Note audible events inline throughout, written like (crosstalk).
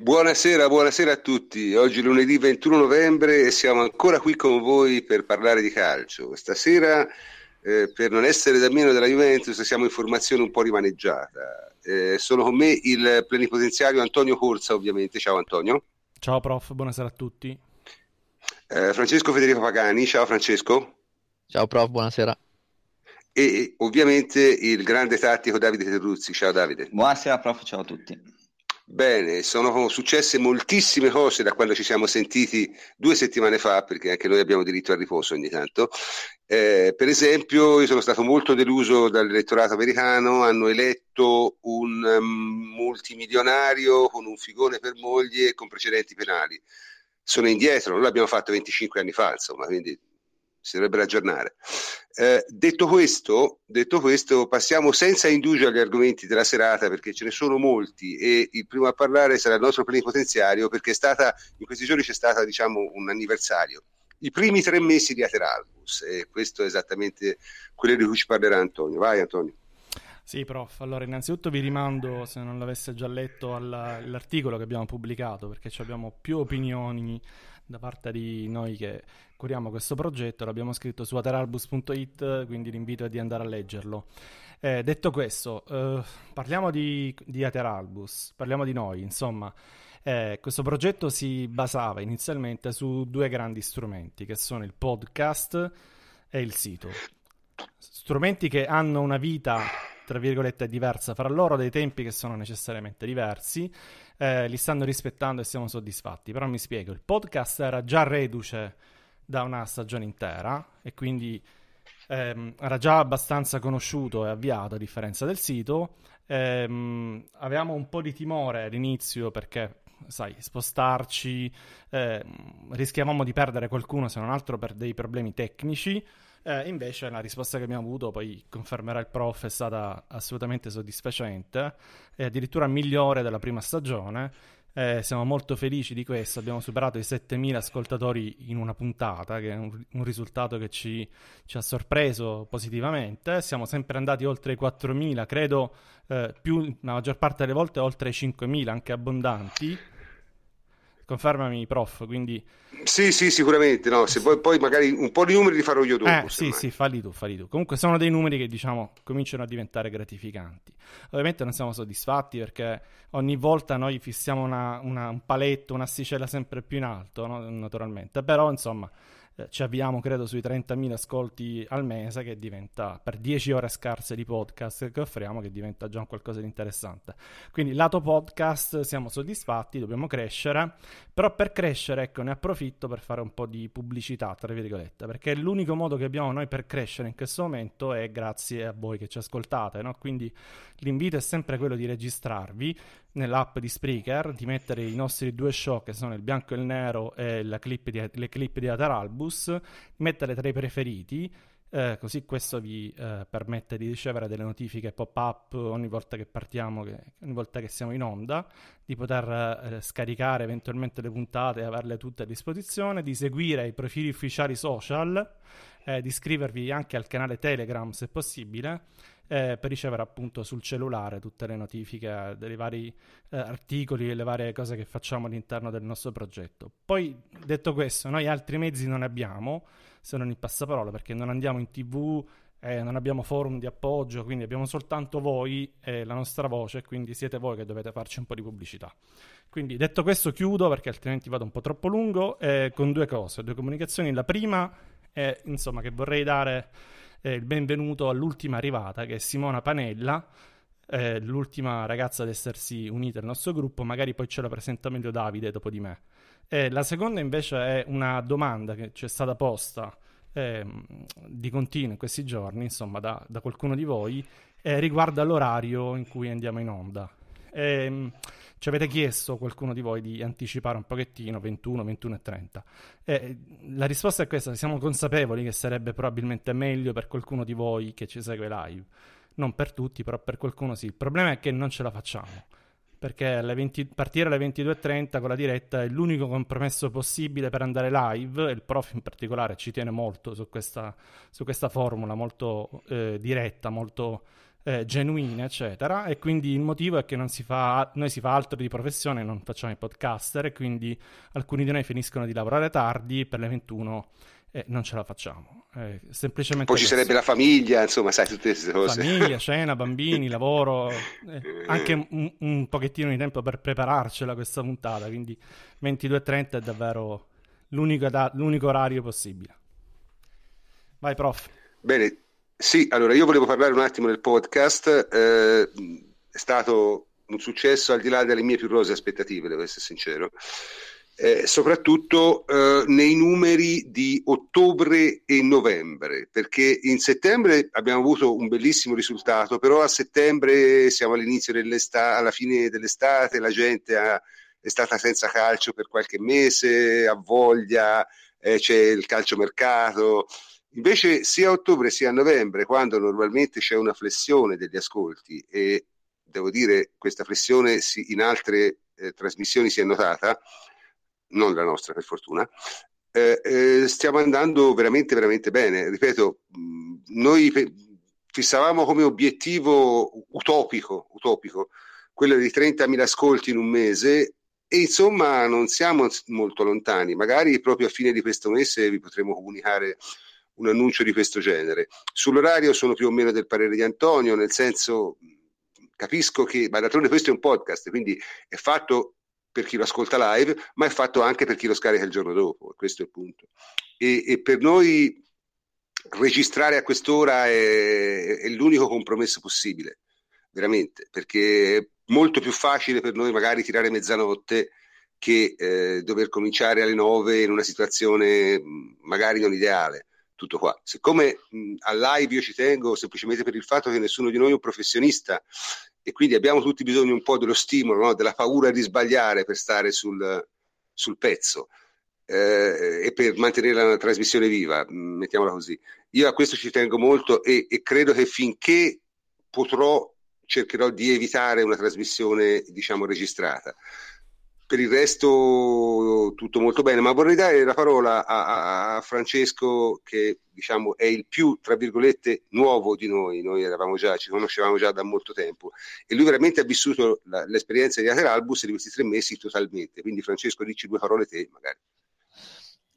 Buonasera, buonasera a tutti. Oggi è lunedì 21 novembre e siamo ancora qui con voi per parlare di calcio. Stasera, eh, per non essere da meno della Juventus, siamo in formazione un po' rimaneggiata. Eh, sono con me il plenipotenziario Antonio Corsa, ovviamente. Ciao Antonio. Ciao prof, buonasera a tutti. Eh, Francesco Federico Pagani, ciao Francesco. Ciao prof, buonasera. E ovviamente il grande tattico Davide Terruzzi, ciao Davide. Buonasera prof, ciao a tutti. Bene, sono successe moltissime cose da quando ci siamo sentiti due settimane fa, perché anche noi abbiamo diritto al riposo ogni tanto. Eh, per esempio, io sono stato molto deluso dall'elettorato americano, hanno eletto un um, multimilionario con un figone per moglie e con precedenti penali. Sono indietro, noi l'abbiamo fatto 25 anni fa, insomma, quindi si dovrebbero aggiornare. Eh, detto, questo, detto questo, passiamo senza indugio agli argomenti della serata perché ce ne sono molti e il primo a parlare sarà il nostro plenipotenziario perché è stata, in questi giorni c'è stato diciamo, un anniversario. I primi tre mesi di Ateralbus e questo è esattamente quello di cui ci parlerà Antonio. Vai Antonio. Sì, prof. Allora, innanzitutto vi rimando, se non l'avesse già letto, all'articolo che abbiamo pubblicato, perché abbiamo più opinioni da parte di noi che curiamo questo progetto. L'abbiamo scritto su ateralbus.it, quindi l'invito è di andare a leggerlo. Eh, detto questo, eh, parliamo di, di Ateralbus, parliamo di noi, insomma. Eh, questo progetto si basava inizialmente su due grandi strumenti, che sono il podcast e il sito. Strumenti che hanno una vita tra virgolette, diversa fra loro, dei tempi che sono necessariamente diversi, eh, li stanno rispettando e siamo soddisfatti. Però mi spiego, il podcast era già reduce da una stagione intera e quindi ehm, era già abbastanza conosciuto e avviato a differenza del sito. Ehm, avevamo un po' di timore all'inizio perché sai, spostarci, eh, rischiavamo di perdere qualcuno se non altro per dei problemi tecnici. Eh, invece la risposta che abbiamo avuto, poi confermerà il prof, è stata assolutamente soddisfacente e addirittura migliore della prima stagione. Eh, siamo molto felici di questo, abbiamo superato i 7.000 ascoltatori in una puntata, che è un, un risultato che ci, ci, ha sorpreso positivamente. Siamo sempre andati oltre i 4.000, credo eh, più, la maggior parte delle volte oltre i 5.000, anche abbondanti. Confermami, prof, quindi... Sì, sì, sicuramente, no, se poi, poi magari un po' di numeri li farò io dopo. Eh, sì, sì, falli tu, falli tu. Comunque sono dei numeri che, diciamo, cominciano a diventare gratificanti. Ovviamente non siamo soddisfatti perché ogni volta noi fissiamo una, una, un paletto, un'asticella sempre più in alto, no? naturalmente, però, insomma eh, ci avviamo credo sui 30.000 ascolti al mese che diventa per 10 ore scarse di podcast che offriamo che diventa già qualcosa di interessante quindi lato podcast siamo soddisfatti dobbiamo crescere però per crescere ecco ne approfitto per fare un po' di pubblicità tra virgolette perché l'unico modo che abbiamo noi per crescere in questo momento è grazie a voi che ci ascoltate no? quindi l'invito è sempre quello di registrarvi nell'app di Spreaker, di mettere i nostri due show che sono il bianco e il nero e clip di, le clip di Ataralbus, mettere tra i preferiti, eh, così questo vi eh, permette di ricevere delle notifiche pop-up ogni volta che partiamo, che, ogni volta che siamo in onda, di poter eh, scaricare eventualmente le puntate e averle tutte a disposizione, di seguire i profili ufficiali social, eh, di iscrivervi anche al canale Telegram se possibile eh, per ricevere appunto sul cellulare tutte le notifiche dei vari eh, articoli e le varie cose che facciamo all'interno del nostro progetto. Poi detto questo, noi altri mezzi non abbiamo, se non il passaparola, perché non andiamo in tv, eh, non abbiamo forum di appoggio, quindi abbiamo soltanto voi e la nostra voce, quindi siete voi che dovete farci un po' di pubblicità. Quindi detto questo chiudo perché altrimenti vado un po' troppo lungo, eh, con due cose, due comunicazioni. La prima è insomma che vorrei dare eh, il benvenuto all'ultima arrivata che è Simona Panella, eh, l'ultima ragazza ad essersi unita al nostro gruppo, magari poi ce la presenta meglio Davide dopo di me. Eh, la seconda invece è una domanda che ci è stata posta eh, di continuo in questi giorni, insomma, da, da qualcuno di voi, eh, riguarda l'orario in cui andiamo in onda. Eh, ci avete chiesto qualcuno di voi di anticipare un pochettino 21, 21 e 30. Eh, la risposta è questa: siamo consapevoli che sarebbe probabilmente meglio per qualcuno di voi che ci segue live. Non per tutti, però per qualcuno sì. Il problema è che non ce la facciamo. Perché alle 20, partire alle 22.30 con la diretta è l'unico compromesso possibile per andare live. E il prof in particolare ci tiene molto su questa, su questa formula, molto eh, diretta, molto eh, genuine, eccetera. E quindi il motivo è che non si fa, noi si fa altro di professione, non facciamo i podcaster, e quindi alcuni di noi finiscono di lavorare tardi per le 21 e non ce la facciamo. Eh, semplicemente Poi ci questo. sarebbe la famiglia, insomma, sai, tutte queste cose. Famiglia, cena, (laughs) bambini, lavoro, eh, anche un, un, pochettino di tempo per prepararcela questa puntata, quindi 22.30 è davvero l'unico, da, l'unico orario possibile. Vai, prof. Bene, sì, allora io volevo parlare un attimo del podcast, eh, è stato un successo al di là delle mie più rose aspettative, devo essere sincero. Eh, soprattutto eh, nei numeri di ottobre e novembre, perché in settembre abbiamo avuto un bellissimo risultato, però a settembre siamo all'inizio dell'estate, alla fine dell'estate, la gente ha, è stata senza calcio per qualche mese, ha voglia, eh, c'è il calciomercato. Invece sia a ottobre sia a novembre, quando normalmente c'è una flessione degli ascolti e devo dire questa flessione si, in altre eh, trasmissioni si è notata, non la nostra per fortuna, eh, eh, stiamo andando veramente veramente bene. Ripeto, noi pe- fissavamo come obiettivo utopico, utopico quello di 30.000 ascolti in un mese e insomma non siamo molto lontani, magari proprio a fine di questo mese vi potremo comunicare un annuncio di questo genere. Sull'orario sono più o meno del parere di Antonio, nel senso capisco che, ma d'altronde questo è un podcast, quindi è fatto per chi lo ascolta live, ma è fatto anche per chi lo scarica il giorno dopo, questo è il punto. E, e per noi registrare a quest'ora è, è l'unico compromesso possibile, veramente, perché è molto più facile per noi magari tirare mezzanotte che eh, dover cominciare alle nove in una situazione magari non ideale tutto qua. Siccome mh, live io ci tengo semplicemente per il fatto che nessuno di noi è un professionista e quindi abbiamo tutti bisogno un po' dello stimolo, no? della paura di sbagliare per stare sul, sul pezzo eh, e per mantenere la trasmissione viva, mettiamola così. Io a questo ci tengo molto e, e credo che finché potrò cercherò di evitare una trasmissione diciamo registrata per il resto tutto molto bene, ma vorrei dare la parola a, a, Francesco che diciamo è il più, tra virgolette, nuovo di noi, noi già, ci conoscevamo già da molto tempo. E lui veramente ha vissuto la, l'esperienza di Ateralbus di questi tre mesi totalmente, quindi Francesco dici due parole te magari.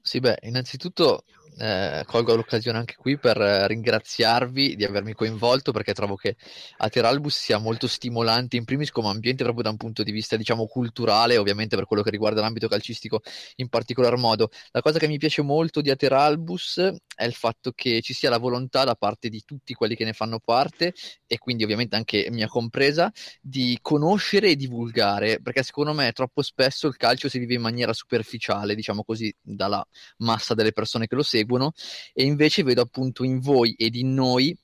Sì, beh, innanzitutto eh, colgo l'occasione anche qui per ringraziarvi di avermi coinvolto perché trovo che Ateralbus sia molto stimolante in primis come ambiente proprio da un punto di vista diciamo culturale ovviamente per quello che riguarda l'ambito calcistico in particolar modo. La cosa che mi piace molto di Ateralbus è il fatto che ci sia la volontà da parte di tutti quelli che ne fanno parte e quindi ovviamente anche mia compresa di conoscere e divulgare perché secondo me troppo spesso il calcio si vive in maniera superficiale diciamo così dalla massa delle persone che lo seguono seguono e invece vedo appunto in voi ed in noi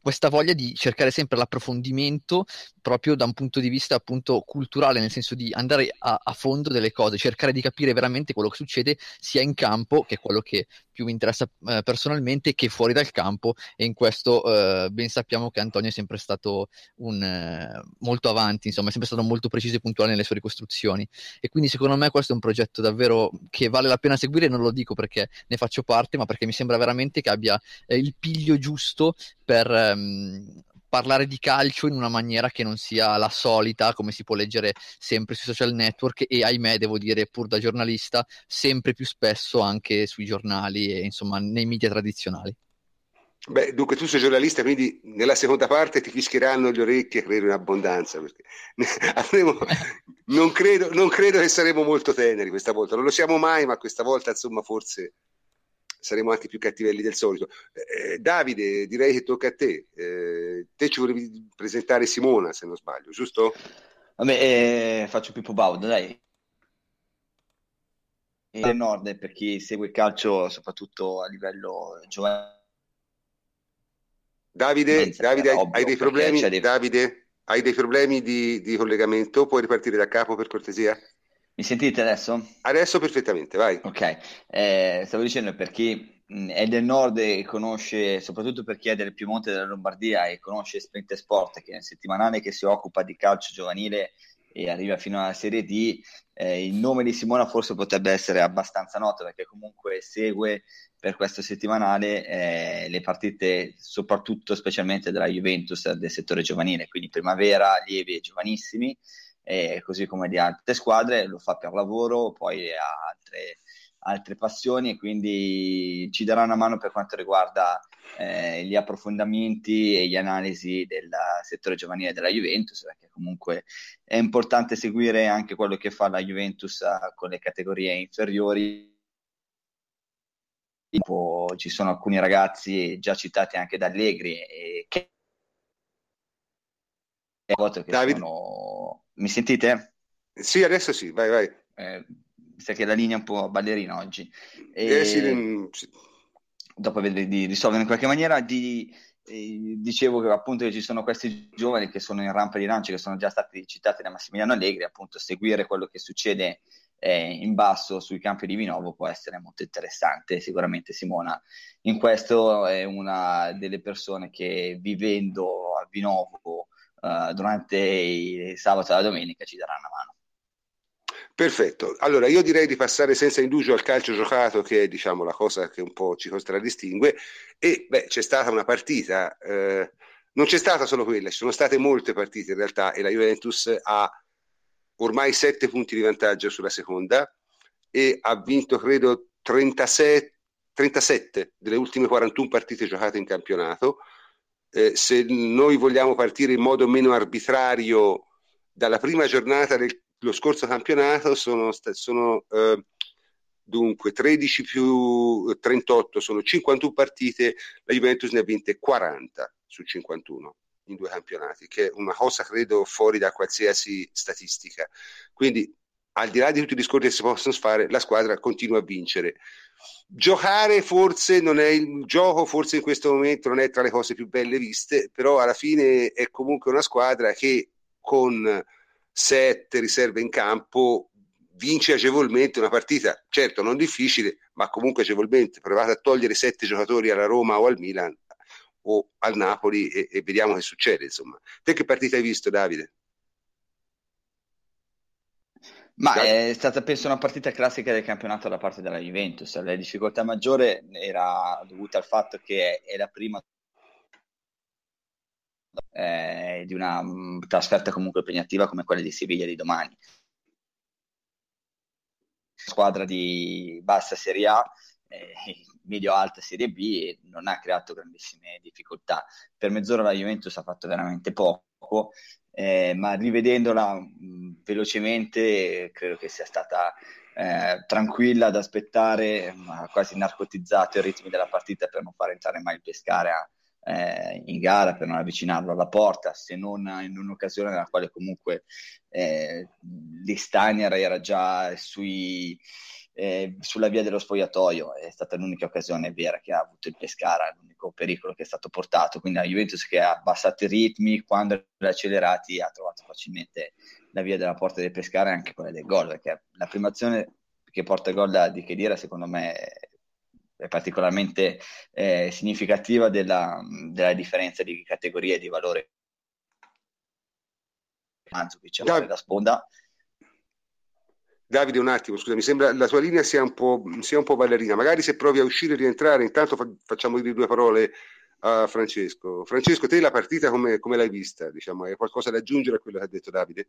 questa voglia di cercare sempre l'approfondimento proprio da un punto di vista appunto culturale, nel senso di andare a, a, fondo delle cose, cercare di capire veramente quello che succede sia in campo, che è quello che più mi interessa eh, personalmente, che fuori dal campo e in questo eh, ben sappiamo che Antonio è sempre stato un, eh, molto avanti, insomma è sempre stato molto preciso e puntuale nelle sue ricostruzioni. E quindi secondo me questo è un progetto davvero che vale la pena seguire, non lo dico perché ne faccio parte, ma perché mi sembra veramente che abbia eh, il piglio giusto per ehm, parlare di calcio in una maniera che non sia la solita, come si può leggere sempre sui social network e ahimè, devo dire, pur da giornalista, sempre più spesso anche sui giornali e insomma nei media tradizionali. Beh, dunque tu sei giornalista, quindi nella seconda parte ti fischieranno le orecchie, credo in abbondanza, perché (laughs) avremo, (laughs) non, credo, non credo che saremo molto teneri questa volta, non lo siamo mai, ma questa volta insomma forse saremo anche più cattivelli del solito. Eh, Davide, direi che tocca a te. Eh, te ci volevi presentare Simona, se non sbaglio, giusto? Vabbè, eh, faccio Pippo Baudo, dai. E del nord, per chi segue il calcio, soprattutto a livello giovanile. Davide, Davide hai, hai, dei problemi? Dei... Davide, hai dei problemi di, di collegamento? Puoi ripartire da capo per cortesia? Mi sentite adesso? Adesso perfettamente, vai. Ok, eh, stavo dicendo per chi è del nord e conosce, soprattutto per chi è del Piemonte della Lombardia e conosce Sprint Sport, che è un settimanale che si occupa di calcio giovanile e arriva fino alla Serie D, eh, il nome di Simona forse potrebbe essere abbastanza noto perché comunque segue per questo settimanale eh, le partite soprattutto specialmente della Juventus del settore giovanile, quindi primavera, allievi e giovanissimi, eh, così come di altre squadre, lo fa per lavoro, poi ha altre, altre passioni e quindi ci darà una mano per quanto riguarda eh, gli approfondimenti e gli analisi del settore giovanile della Juventus, perché comunque è importante seguire anche quello che fa la Juventus eh, con le categorie inferiori. Ci sono alcuni ragazzi già citati anche da Allegri e che sono... Mi sentite? Sì, adesso sì, vai, vai. Eh, mi sa che la linea è un po' ballerina oggi. E... Eh, sì, sì dopo vedere di risolvere in qualche maniera, di, eh, dicevo che appunto che ci sono questi giovani che sono in rampa di lancio, che sono già stati citati da Massimiliano Allegri, appunto seguire quello che succede eh, in basso sui campi di Vinovo può essere molto interessante. Sicuramente Simona in questo è una delle persone che vivendo a Vinovo eh, durante il sabato e la domenica ci darà una mano. Perfetto, allora io direi di passare senza indugio al calcio giocato che è diciamo la cosa che un po' ci contraddistingue e beh c'è stata una partita, eh, non c'è stata solo quella, ci sono state molte partite in realtà e la Juventus ha ormai sette punti di vantaggio sulla seconda e ha vinto credo 36, 37 delle ultime 41 partite giocate in campionato. Eh, se noi vogliamo partire in modo meno arbitrario dalla prima giornata del lo scorso campionato sono, sono eh, dunque 13 più 38 sono 51 partite, la Juventus ne ha vinte 40 su 51 in due campionati, che è una cosa credo fuori da qualsiasi statistica. Quindi al di là di tutti i discorsi che si possono fare, la squadra continua a vincere. Giocare forse non è il gioco, forse in questo momento non è tra le cose più belle viste, però alla fine è comunque una squadra che con sette riserve in campo, vince agevolmente una partita, certo non difficile, ma comunque agevolmente. Provate a togliere sette giocatori alla Roma o al Milan o al Napoli e, e vediamo che succede. Insomma. Te che partita hai visto, Davide? Ma è stata penso una partita classica del campionato da parte della Juventus. La difficoltà maggiore era dovuta al fatto che è la prima eh, di una mh, mm, trasferta comunque impegnativa come quella di Siviglia di domani. Squadra di bassa Serie A, eh, (laughs) medio-alta Serie B non ha creato grandissime difficoltà. Per mezz'ora la Juventus ha fatto veramente poco, eh, ma rivedendola mh, mm, velocemente credo che sia stata eh, tranquilla ad aspettare, ma quasi narcotizzato i ritmi della partita per non far entrare mai il Pescara eh, in gara per non avvicinarlo alla porta, se non in un'occasione nella quale comunque eh, Listagner era già sui, eh, sulla via dello spogliatoio, è stata l'unica occasione vera che ha avuto il Pescara, l'unico pericolo che è stato portato, quindi la Juventus che ha abbassato i ritmi, quando ha accelerati ha trovato facilmente la via della porta del Pescara e anche quella del gol, perché la prima azione che porta il gol di Chedira secondo me è particolarmente eh, significativa della, della, differenza di categoria e di valore. Mandzukic da, da sponda. Davide, un attimo, scusa, mi sembra la tua linea sia un po', sia un po ballerina. Magari se provi a uscire e rientrare, intanto fa, facciamo dire due parole a Francesco. Francesco, te la partita come, come, l'hai vista? Diciamo, hai qualcosa da aggiungere a quello che ha detto Davide?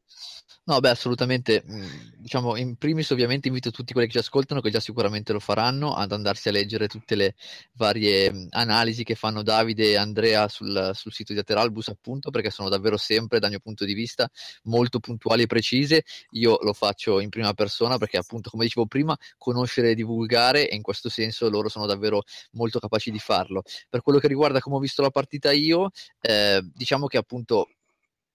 No, beh, assolutamente. Mm, diciamo, in primis ovviamente invito tutti quelli che ci ascoltano, che già sicuramente lo faranno, ad andarsi a leggere tutte le varie mm, analisi che fanno Davide e Andrea sul, sul sito di Ateralbus, appunto, perché sono davvero sempre, dal mio punto di vista, molto puntuali e precise. Io lo faccio in prima persona perché, appunto, come dicevo prima, conoscere e divulgare e in questo senso loro sono davvero molto capaci di farlo. Per quello che riguarda come ho visto la partita io, eh, diciamo che appunto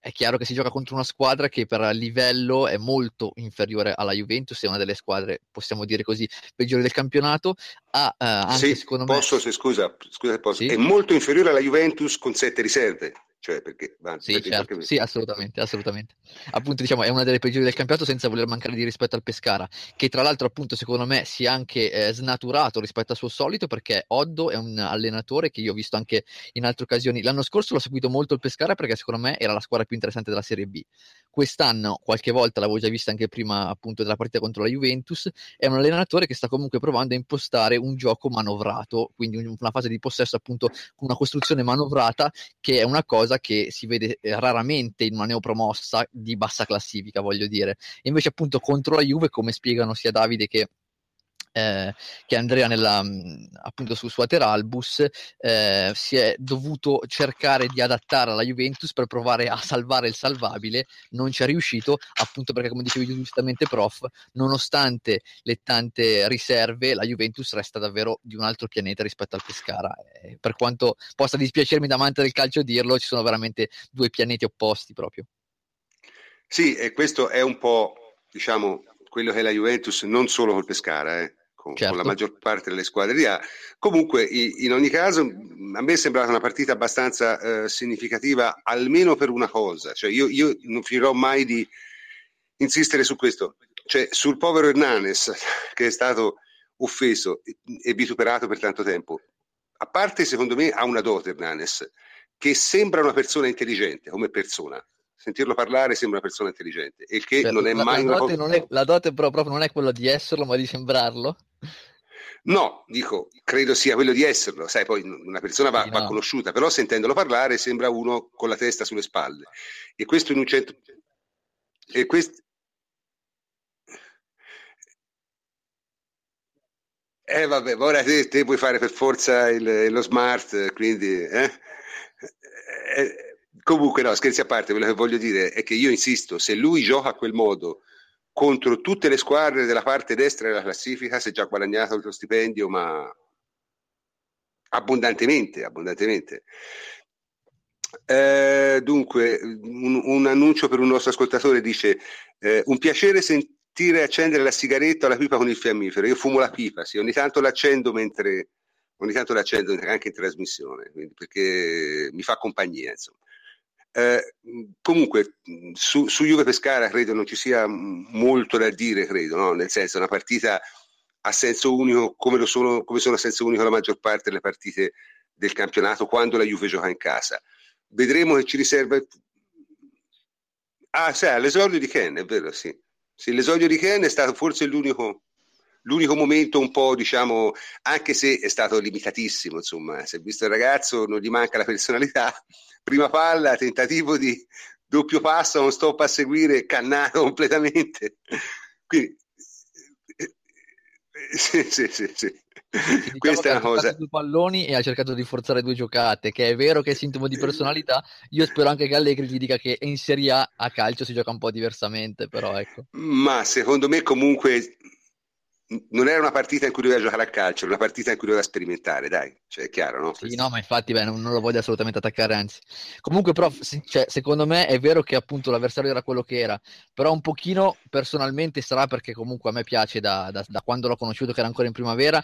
è chiaro che si gioca contro una squadra che per livello è molto inferiore alla Juventus, è una delle squadre, possiamo dire così, peggiori del campionato. Ha eh, anche sì, secondo posso, me. Se, scusa, scusa posso, sì? è molto inferiore alla Juventus con sette riserve. Cioè, perché, sì, certo. sì, assolutamente, assolutamente. Appunto, diciamo, è una delle peggiori del campionato senza voler mancare di rispetto al Pescara, che tra l'altro, appunto, secondo me si è anche eh, snaturato rispetto al suo solito, perché Oddo è un allenatore che io ho visto anche in altre occasioni. L'anno scorso l'ho seguito molto il Pescara perché secondo me era la squadra più interessante della Serie B. quest'anno qualche volta l'avevo già vista anche prima appunto della partita contro la Juventus, è un allenatore che sta comunque provando a impostare un gioco manovrato, quindi una fase di possesso appunto con una costruzione manovrata che è una cosa che si vede eh, raramente in una neopromossa di bassa classifica, voglio dire. E invece appunto contro la Juve, come spiegano sia Davide che eh, che Andrea nella, appunto su, su Ateralbus eh, si è dovuto cercare di adattare alla Juventus per provare a salvare il salvabile, non ci è riuscito appunto perché come dicevi giustamente prof, nonostante le tante riserve la Juventus resta davvero di un altro pianeta rispetto al Pescara, eh, per quanto possa dispiacermi da amante del calcio dirlo, ci sono veramente due pianeti opposti proprio. Sì, e questo è un po' diciamo quello che è la Juventus non solo col Pescara, eh con, certo. con, la maggior parte delle squadre di A. Comunque, in ogni caso, a me è sembrata una partita abbastanza eh, significativa, almeno per una cosa. Cioè, io, io, non finirò mai di insistere su questo. Cioè, sul povero Hernanes, (laughs) che è stato offeso e vituperato per tanto tempo. A parte, secondo me, ha una dote Hernanes, che sembra una persona intelligente come persona sentirlo parlare sembra una persona intelligente, il che certo, non è la, mai la dote, una... è, la dote però proprio non è quello di esserlo, ma di sembrarlo. No, dico, credo sia quello di esserlo, sai, poi una persona va, no. va conosciuta, però sentendolo parlare sembra uno con la testa sulle spalle. E questo in un centro... E questo... Eh vabbè, ora te, te puoi fare per forza il, lo smart, quindi... Eh? Eh, Comunque, no, scherzi a parte, quello che voglio dire è che io insisto, se lui gioca a quel modo contro tutte le squadre della parte destra della classifica, si è già guadagnato il tuo stipendio, ma abbondantemente, abbondantemente. Eh, dunque, un, un, annuncio per un nostro ascoltatore dice: eh, Un piacere sentire accendere la sigaretta o la pipa con il fiammifero. Io fumo la pipa, sì, ogni tanto l'accendo mentre ogni tanto l'accendo anche in trasmissione, perché mi fa compagnia, insomma. Eh, comunque su, su, Juve Pescara credo non ci sia molto da dire, credo, no? nel senso una partita a senso unico come, lo sono, come sono a senso unico la maggior parte delle partite del campionato quando la Juve gioca in casa. Vedremo che ci riserva... Ah, sai, l'esordio di Ken, è vero, sì. sì. L'esordio di Ken è stato forse l'unico, l'unico momento un po', diciamo, anche se è stato limitatissimo, insomma, se visto il ragazzo non gli manca la personalità, (laughs) prima palla, tentativo di doppio passo, non stop a seguire, cannato (laughs) completamente. Quindi, sì, sì, sì, sì. Diciamo Questa è una cosa. due palloni e ha cercato di forzare due giocate, che è vero che è sintomo di personalità. Io spero anche che Allegri ti dica che in Serie A a calcio si gioca un po' diversamente, però ecco. Ma secondo me comunque non era una partita in cui doveva giocare a calcio, era una partita in cui doveva sperimentare, dai, cioè è chiaro, no? Sì, no, ma infatti beh, non, non, lo voglio assolutamente attaccare, anzi. Comunque, però, cioè, secondo me è vero che appunto l'avversario era quello che era, però un pochino personalmente sarà perché comunque a me piace da, da, da quando l'ho conosciuto che era ancora in primavera,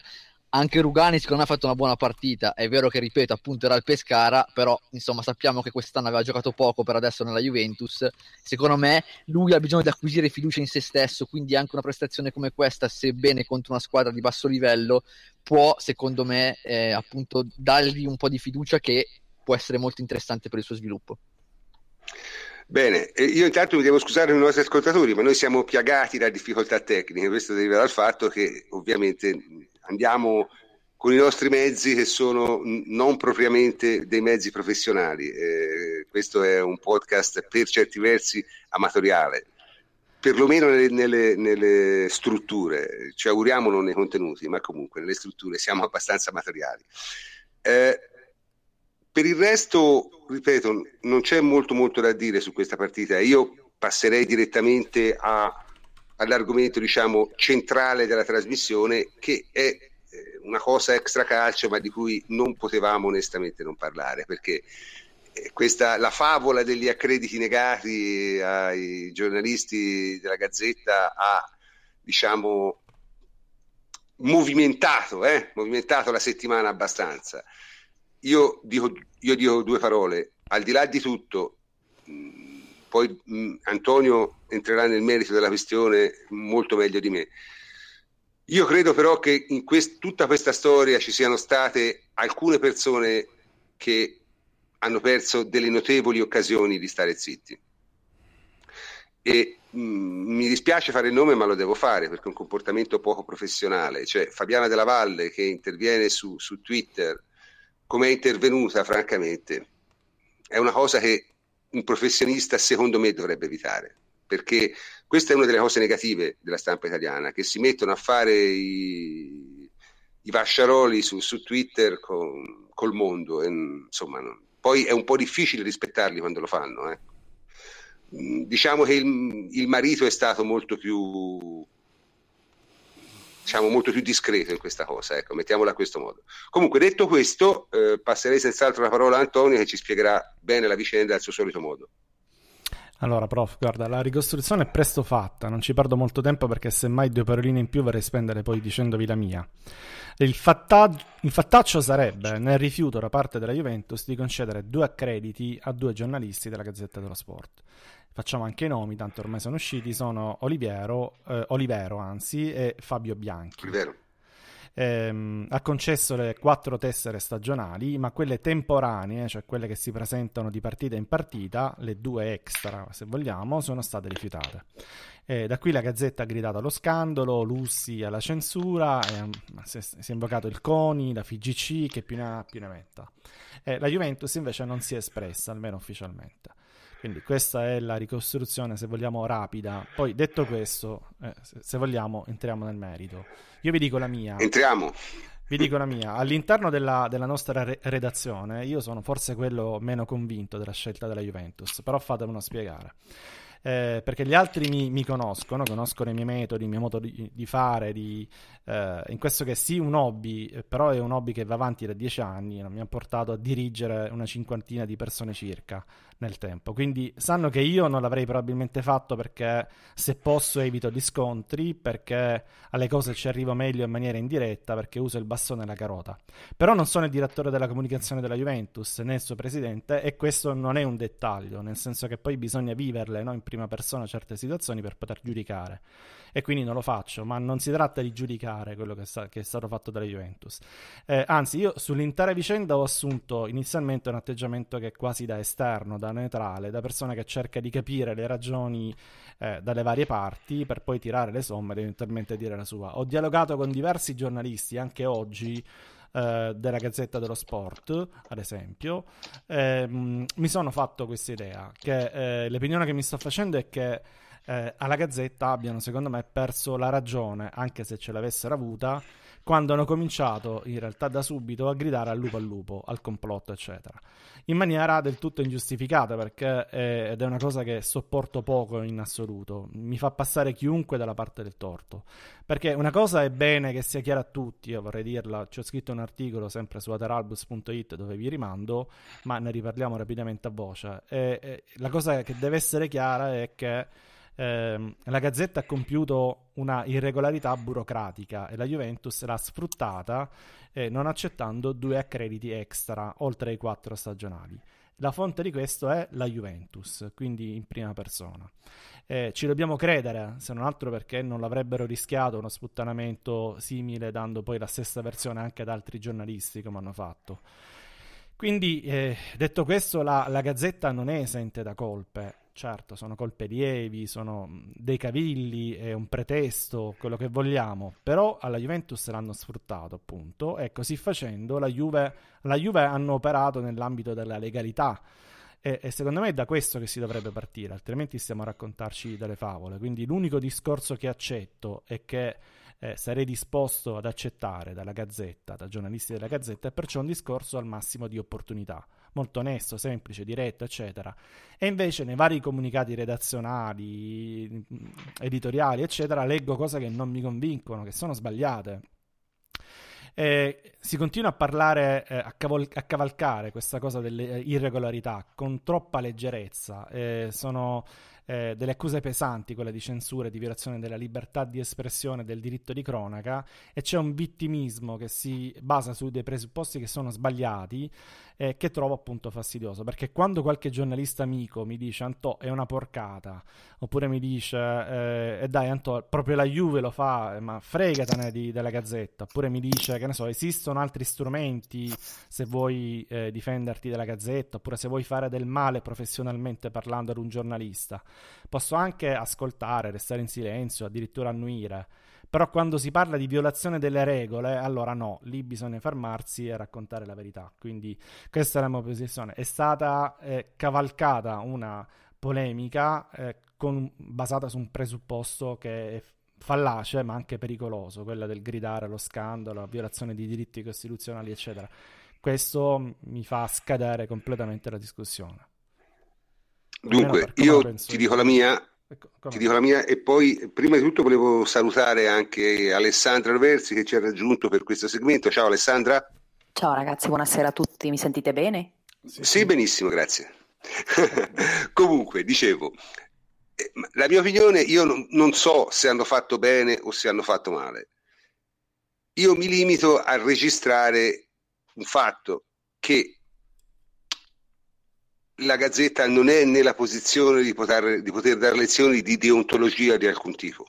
anche Rugani secondo me ha fatto una buona partita. È vero che ripeto appunto era il Pescara però insomma sappiamo che quest'anno aveva giocato poco per adesso nella Juventus. Secondo me lui ha bisogno di acquisire fiducia in se stesso quindi anche una prestazione come questa sebbene contro una squadra di basso livello può secondo me eh, appunto dargli un po' di fiducia che può essere molto interessante per il suo sviluppo. Bene, io intanto mi devo scusare i nostri ascoltatori, ma noi siamo piagati da difficoltà tecniche, questo deriva dal fatto che ovviamente andiamo con i nostri mezzi che sono non propriamente dei mezzi professionali. Eh, questo è un podcast per certi versi amatoriale, perlomeno nelle, nelle, nelle, strutture, ci auguriamo non nei contenuti, ma comunque nelle strutture siamo abbastanza amatoriali. Eh, per il resto, ripeto, non c'è molto molto da dire su questa partita. Io passerei direttamente a all'argomento diciamo centrale della trasmissione che è eh, una cosa extra calcio ma di cui non potevamo onestamente non parlare perché eh, questa, la favola degli accrediti negati ai giornalisti della Gazzetta ha diciamo movimentato, eh, movimentato la settimana abbastanza. Io dico, io dico due parole, al di là di tutto, poi mh, Antonio entrerà nel merito della questione molto meglio di me. Io credo però che in quest- tutta questa storia ci siano state alcune persone che hanno perso delle notevoli occasioni di stare zitti. e mh, mm, mi dispiace fare il nome ma lo devo fare perché è un comportamento poco professionale, cioè Fabiana Della Valle che interviene su, su Twitter come è intervenuta francamente è una cosa che un professionista secondo me dovrebbe evitare perché questa è una delle cose negative della stampa italiana che si mettono a fare i, i vasciaroli su, su Twitter con, col mondo e, insomma non, poi è un po' difficile rispettarli quando lo fanno eh. Diciamo che il, il, marito è stato molto più diciamo molto più discreto in questa cosa, ecco, mettiamola a questo modo. Comunque, detto questo, eh, passerei senz'altro la parola a Antonio che ci spiegherà bene la vicenda al suo solito modo. Allora, prof, guarda, la ricostruzione è presto fatta, non ci perdo molto tempo perché semmai due paroline in più vorrei spendere poi dicendovi la mia. Il, fattaggio, il fattaccio sarebbe nel rifiuto da parte della Juventus di concedere due accrediti a due giornalisti della Gazzetta dello Sport facciamo anche i nomi, tanto ormai sono usciti, sono Oliviero, eh, Olivero anzi, e Fabio Bianchi. Olivero. Ehm, ha concesso le quattro tessere stagionali, ma quelle temporanee, cioè quelle che si presentano di partita in partita, le due extra se vogliamo, sono state rifiutate. E da qui la Gazzetta ha gridato allo scandalo, Lussi alla censura, e, si, è, si, è, invocato il CONI, la FIGC, che più ne ha più ne metta. La Juventus invece non si è espressa, almeno ufficialmente. Quindi questa è la ricostruzione, se vogliamo, rapida. Poi detto questo, eh, se, vogliamo, entriamo nel merito. Io vi dico la mia. Entriamo. Vi dico la mia. All'interno della, della nostra re- redazione, io sono forse quello meno convinto della scelta della Juventus, però fatemelo spiegare eh, perché gli altri mi, mi, conoscono, conoscono i miei metodi, il mio modo di, di fare, di, eh, in questo che sì un hobby, eh, però è un hobby che va avanti da dieci anni, mi ha portato a dirigere una cinquantina di persone circa nel tempo, quindi sanno che io non l'avrei probabilmente fatto perché se posso evito gli scontri, perché alle cose ci arrivo meglio in maniera indiretta, perché uso il bastone e la carota. Però non sono il direttore della comunicazione della Juventus né il suo presidente e questo non è un dettaglio, nel senso che poi bisogna viverle no? in prima persona certe situazioni per poter giudicare e quindi non lo faccio, ma non si tratta di giudicare quello che, sta, che è stato fatto dalla Juventus. Eh, anzi, io sull'intera vicenda ho assunto inizialmente un atteggiamento che è quasi da esterno, da neutrale, da persona che cerca di capire le ragioni eh, dalle varie parti per poi tirare le somme ed eventualmente dire la sua. Ho dialogato con diversi giornalisti anche oggi eh, della Gazzetta dello Sport, ad esempio, ehm, mi sono fatto questa idea, che eh, l'opinione che mi sto facendo è che eh, alla Gazzetta abbiano, secondo me, perso la ragione, anche se ce l'avessero avuta, quando hanno cominciato, in realtà da subito, a gridare al lupo al lupo, al complotto, eccetera. In maniera del tutto ingiustificata, perché è, ed è una cosa che sopporto poco in assoluto. Mi fa passare chiunque dalla parte del torto. Perché una cosa è bene che sia chiara a tutti, io vorrei dirla, ci ho scritto un articolo sempre su ateralbus.it dove vi rimando, ma ne riparliamo rapidamente a voce. E, e, la cosa che deve essere chiara è che eh, la Gazzetta ha compiuto una irregolarità burocratica e la Juventus l'ha sfruttata eh, non accettando due accrediti extra oltre ai quattro stagionali. La fonte di questo è la Juventus, quindi in prima persona. Eh, ci dobbiamo credere, se non altro perché non l'avrebbero rischiato uno sputtanamento simile, dando poi la stessa versione anche ad altri giornalisti come hanno fatto. Quindi, eh, detto questo, la, la Gazzetta non è esente da colpe certo, sono colpe lievi, sono dei cavilli, è un pretesto, quello che vogliamo, però alla Juventus l'hanno sfruttato appunto e così facendo la Juve, la Juve hanno operato nell'ambito della legalità. E, e, secondo me è da questo che si dovrebbe partire, altrimenti stiamo a raccontarci delle favole, quindi l'unico discorso che accetto è che eh, sarei disposto ad accettare dalla Gazzetta, da giornalisti della Gazzetta, è perciò un discorso al massimo di opportunità molto onesto, semplice, diretto, eccetera. E invece nei vari comunicati redazionali, editoriali, eccetera, leggo cose che non mi convincono, che sono sbagliate. E si continua a parlare, eh, a, cavol- a, cavalcare questa cosa delle irregolarità con troppa leggerezza. Eh, sono eh, delle accuse pesanti, quelle di censura e di violazione della libertà di espressione del diritto di cronaca, e c'è un vittimismo che si basa su dei presupposti che sono sbagliati eh, che trovo appunto fastidioso perché quando qualche giornalista amico mi dice Antò è una porcata oppure mi dice eh, eh dai Antò proprio la Juve lo fa ma fregatene di, della gazzetta oppure mi dice che ne so esistono altri strumenti se vuoi eh, difenderti della gazzetta oppure se vuoi fare del male professionalmente parlando ad un giornalista Posso anche ascoltare, restare in silenzio, addirittura annuire. Però quando si parla di violazione delle regole, allora no, lì bisogna fermarsi e raccontare la verità. Quindi questa è la mia posizione. È stata eh, cavalcata una polemica eh, con, basata su un presupposto che è fallace ma anche pericoloso, quella del gridare lo scandalo, la violazione di diritti costituzionali, eccetera. Questo mi fa scadere completamente la discussione. Dunque, io ti dico la mia, Ecco, Ti dico la mia e poi prima di tutto volevo salutare anche Alessandra Roversi che ci ha raggiunto per questo segmento. Ciao Alessandra. Ciao ragazzi, buonasera a tutti, mi sentite bene? Sì, sì benissimo, grazie. (laughs) Comunque, dicevo, eh, la mia opinione, io non, non so se hanno fatto bene o se hanno fatto male. Io mi limito a registrare un fatto che la Gazzetta non è nella posizione di poter, di poter dare lezioni di deontologia di alcun tipo,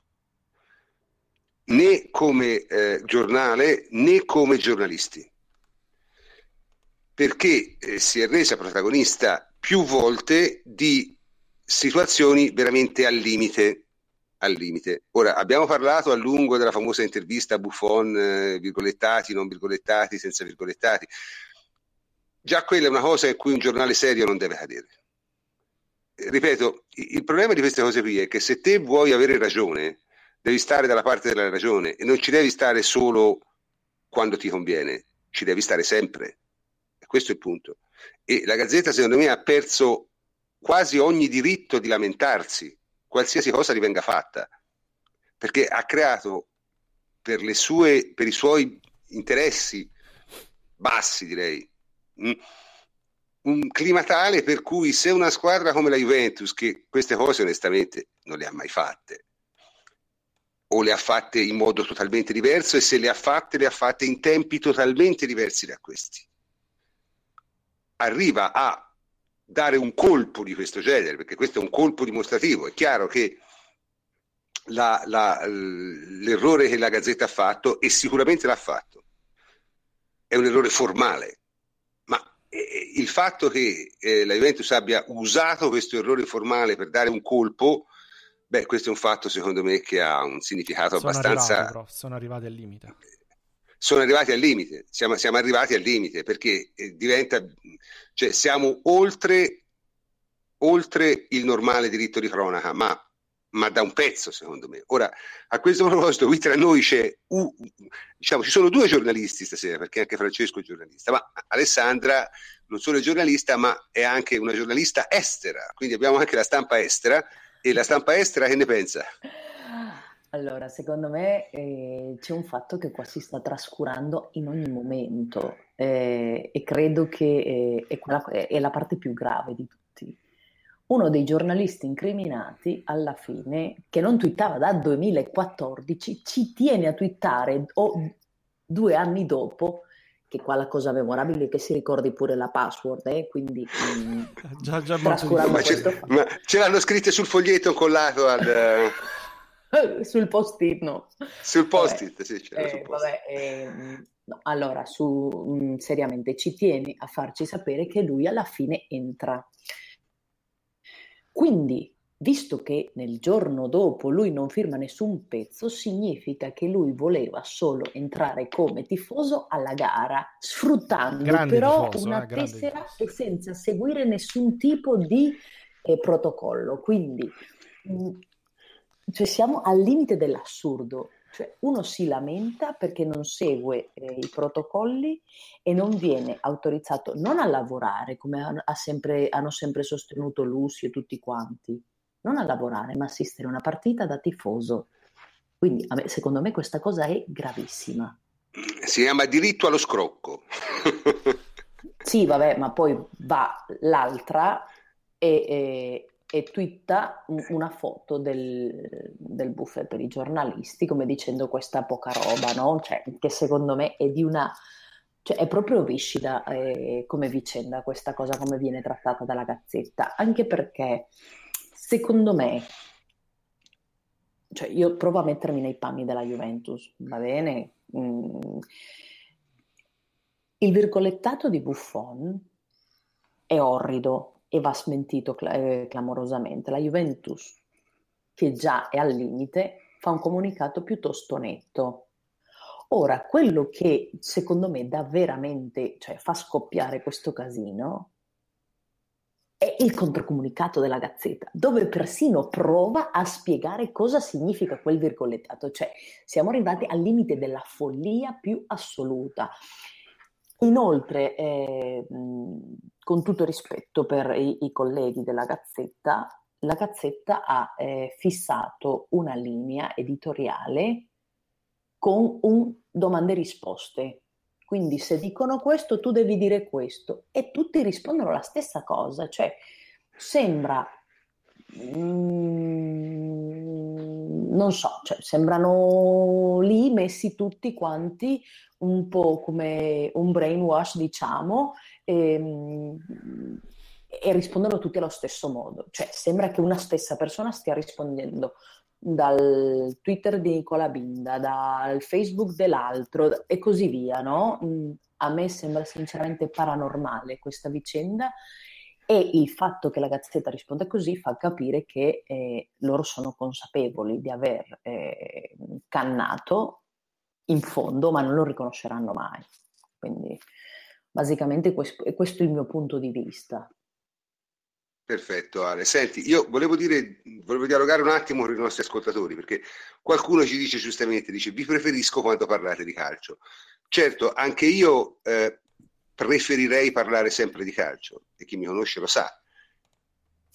né come eh, giornale né come giornalisti, perché eh, si è resa protagonista più volte di situazioni veramente al limite. Al limite. Ora, abbiamo parlato a lungo della famosa intervista Buffon, eh, virgolettati, non virgolettati, senza virgolettati. Già quella è una cosa in cui un giornale serio non deve cadere. Ripeto, il problema di queste cose qui è che se te vuoi avere ragione, devi stare dalla parte della ragione e non ci devi stare solo quando ti conviene, ci devi stare sempre. Questo è il punto. E la Gazzetta, secondo me, ha perso quasi ogni diritto di lamentarsi, qualsiasi cosa gli venga fatta, perché ha creato per, sue, per i suoi interessi bassi, direi, un clima tale per cui se una squadra come la Juventus, che queste cose onestamente non le ha mai fatte, o le ha fatte in modo totalmente diverso e se le ha fatte, le ha fatte in tempi totalmente diversi da questi, arriva a dare un colpo di questo genere, perché questo è un colpo dimostrativo, è chiaro che la, la, l'errore che la Gazzetta ha fatto, e sicuramente l'ha fatto, è un errore formale, il fatto che eh, la Juventus abbia usato questo errore formale per dare un colpo, beh, questo è un fatto secondo me che ha un significato sono abbastanza... Arrivati, sono arrivati al limite. Sono arrivati al limite, siamo, siamo arrivati al limite perché eh, diventa, cioè siamo oltre, oltre il normale diritto di cronaca, ma ma da un pezzo secondo me. Ora, a questo proposito, qui tra noi c'è, uh, diciamo, ci sono due giornalisti stasera, perché anche Francesco è giornalista, ma Alessandra non solo è giornalista, ma è anche una giornalista estera, quindi abbiamo anche la stampa estera, e la stampa estera che ne pensa? Allora, secondo me eh, c'è un fatto che qua si sta trascurando in ogni momento eh, e credo che eh, è, quella, è la parte più grave di tutti uno dei giornalisti incriminati alla fine, che non twittava da 2014, ci tiene a twittare o due anni dopo, che qua la cosa memorabile è che si ricordi pure la password, eh? quindi mm, già, già ma, ce, ma ce l'hanno scritte sul foglietto collato al... (laughs) sul post-it, no. Sul post-it, vabbè, sì, eh, sul post-it. Vabbè, eh, no, allora, su, mh, mm, seriamente, ci tiene a farci sapere che lui alla fine entra quindi, visto che nel giorno dopo lui non firma nessun pezzo, significa che lui voleva solo entrare come tifoso alla gara, sfruttando grande però tifoso, una eh, tessera e senza seguire nessun tipo di eh, protocollo. Quindi, mh, mm, cioè siamo al limite dell'assurdo. Cioè, uno si lamenta perché non segue eh, i protocolli e non viene autorizzato non a lavorare, come ha, ha sempre, hanno sempre sostenuto Lucy e tutti quanti, non a lavorare, ma assistere a una partita da tifoso. Quindi, me, secondo me, questa cosa è gravissima. Si chiama diritto allo scrocco. sì, vabbè, ma poi va l'altra e, e, e twitta una foto del, del, buffet per i giornalisti come dicendo questa poca roba, no? Cioè, che secondo me è di una... Cioè, è proprio viscida eh, come vicenda questa cosa, come viene trattata dalla Gazzetta, anche perché secondo me, cioè io provo a mettermi nei panni della Juventus, va bene? Mm. Il virgolettato di Buffon è orrido, e va smentito cl- eh, clamorosamente. La Juventus, che già è al limite, fa un comunicato piuttosto netto. Ora, quello che secondo me dà veramente, cioè fa scoppiare questo casino, è il controcomunicato della Gazzetta, dove persino prova a spiegare cosa significa quel virgolettato, cioè siamo arrivati al limite della follia più assoluta. Inoltre, eh, con tutto rispetto per i, i, colleghi della Gazzetta, la Gazzetta ha eh, fissato una linea editoriale con un domande e risposte quindi se dicono questo, tu devi dire questo. E tutti rispondono la stessa cosa, cioè sembra... Mm, non so, cioè, sembrano lì messi tutti quanti un po' come un brainwash, diciamo, e, mm, e rispondono tutti allo stesso modo. Cioè sembra che una stessa persona stia rispondendo dal Twitter di Nicola Binda, dal Facebook dell'altro e così via, no? Mm, a me sembra sinceramente paranormale questa vicenda e il fatto che la Gazzetta risponda così fa capire che eh, loro sono consapevoli di aver eh, cannato in fondo, ma non lo riconosceranno mai. Quindi basicamente questo, questo è il mio punto di vista. Perfetto Ale. Senti, io volevo dire, volevo dialogare un attimo con i nostri ascoltatori, perché qualcuno ci dice giustamente, dice vi preferisco quando parlate di calcio. Certo, anche io eh, preferirei parlare sempre di calcio, e chi mi conosce lo sa,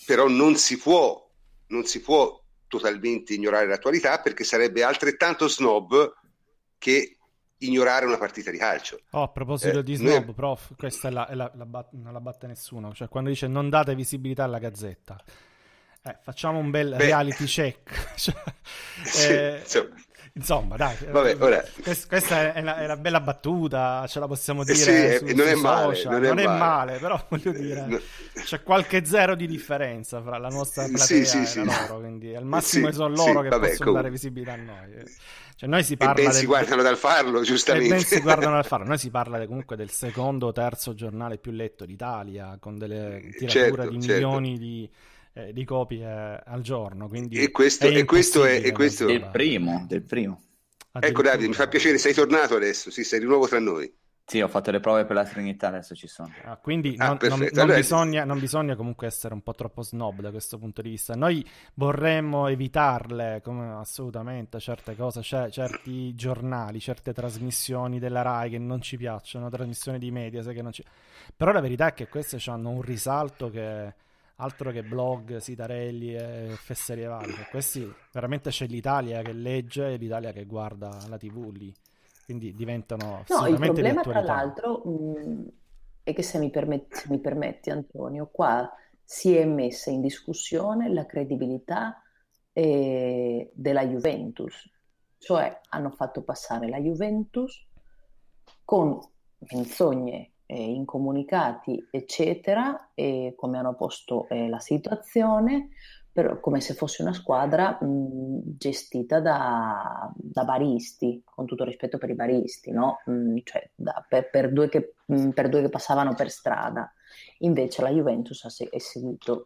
però non si può, non si può totalmente ignorare l'attualità perché sarebbe altrettanto snob che ignorare una partita di calcio. Oh, a proposito eh, di snob, noi... prof, questa è la, è la, la bat- non la batte nessuno, cioè quando dice non date visibilità alla gazzetta. Eh, facciamo un bel Beh, reality check. (laughs) cioè, sì, eh, insomma. Insomma. dai, Vabbè, ora... questa è una, è una, bella battuta, ce la possiamo eh, dire. Sì, su, non, è male, non, è, non male. è male, però voglio dire, no. c'è qualche zero di differenza fra la nostra platea sì, sì, e la loro, quindi al massimo sono loro che vabbè, possono comunque. dare visibilità a noi. Cioè, noi si parla e ben del... si guardano dal farlo, giustamente. E ben si guardano dal farlo. (laughs) Noi si parla comunque del secondo o terzo giornale più letto d'Italia, con delle tirature certo, di certo. milioni di, eh, di, copie al giorno. Quindi e questo, è, e questo è... E questo... Del primo, del primo. Ecco Davide, mi fa piacere, sei tornato adesso, sì, sei di nuovo tra noi. Sì, ho fatto le prove per la Trinità, adesso ci sono. Ah, quindi ah, non, non, non, allora... bisogna, non, bisogna, comunque essere un po' troppo snob da questo punto di vista. Noi vorremmo evitarle come, assolutamente certe cose, cioè, certi giornali, certe trasmissioni della RAI che non ci piacciono, trasmissioni di media, che non ci... Però la verità è che queste hanno un risalto che altro che blog, sitarelli e fesserie varie. Questi veramente c'è l'Italia che legge e l'Italia che guarda la TV lì. Quindi diventano no, il problema tra l'altro mh, è che se mi, permetti, se mi permetti Antonio, qua si è messa in discussione la credibilità eh, della Juventus, cioè hanno fatto passare la Juventus con menzogne eh, incomunicati, eccetera, e come hanno posto eh, la situazione, però come se fosse una squadra mh, gestita da, da, baristi, con tutto rispetto per i baristi, no? mh, cioè da, per, per, due che, mh, per, due che, passavano per strada. Invece la Juventus ha se- seguito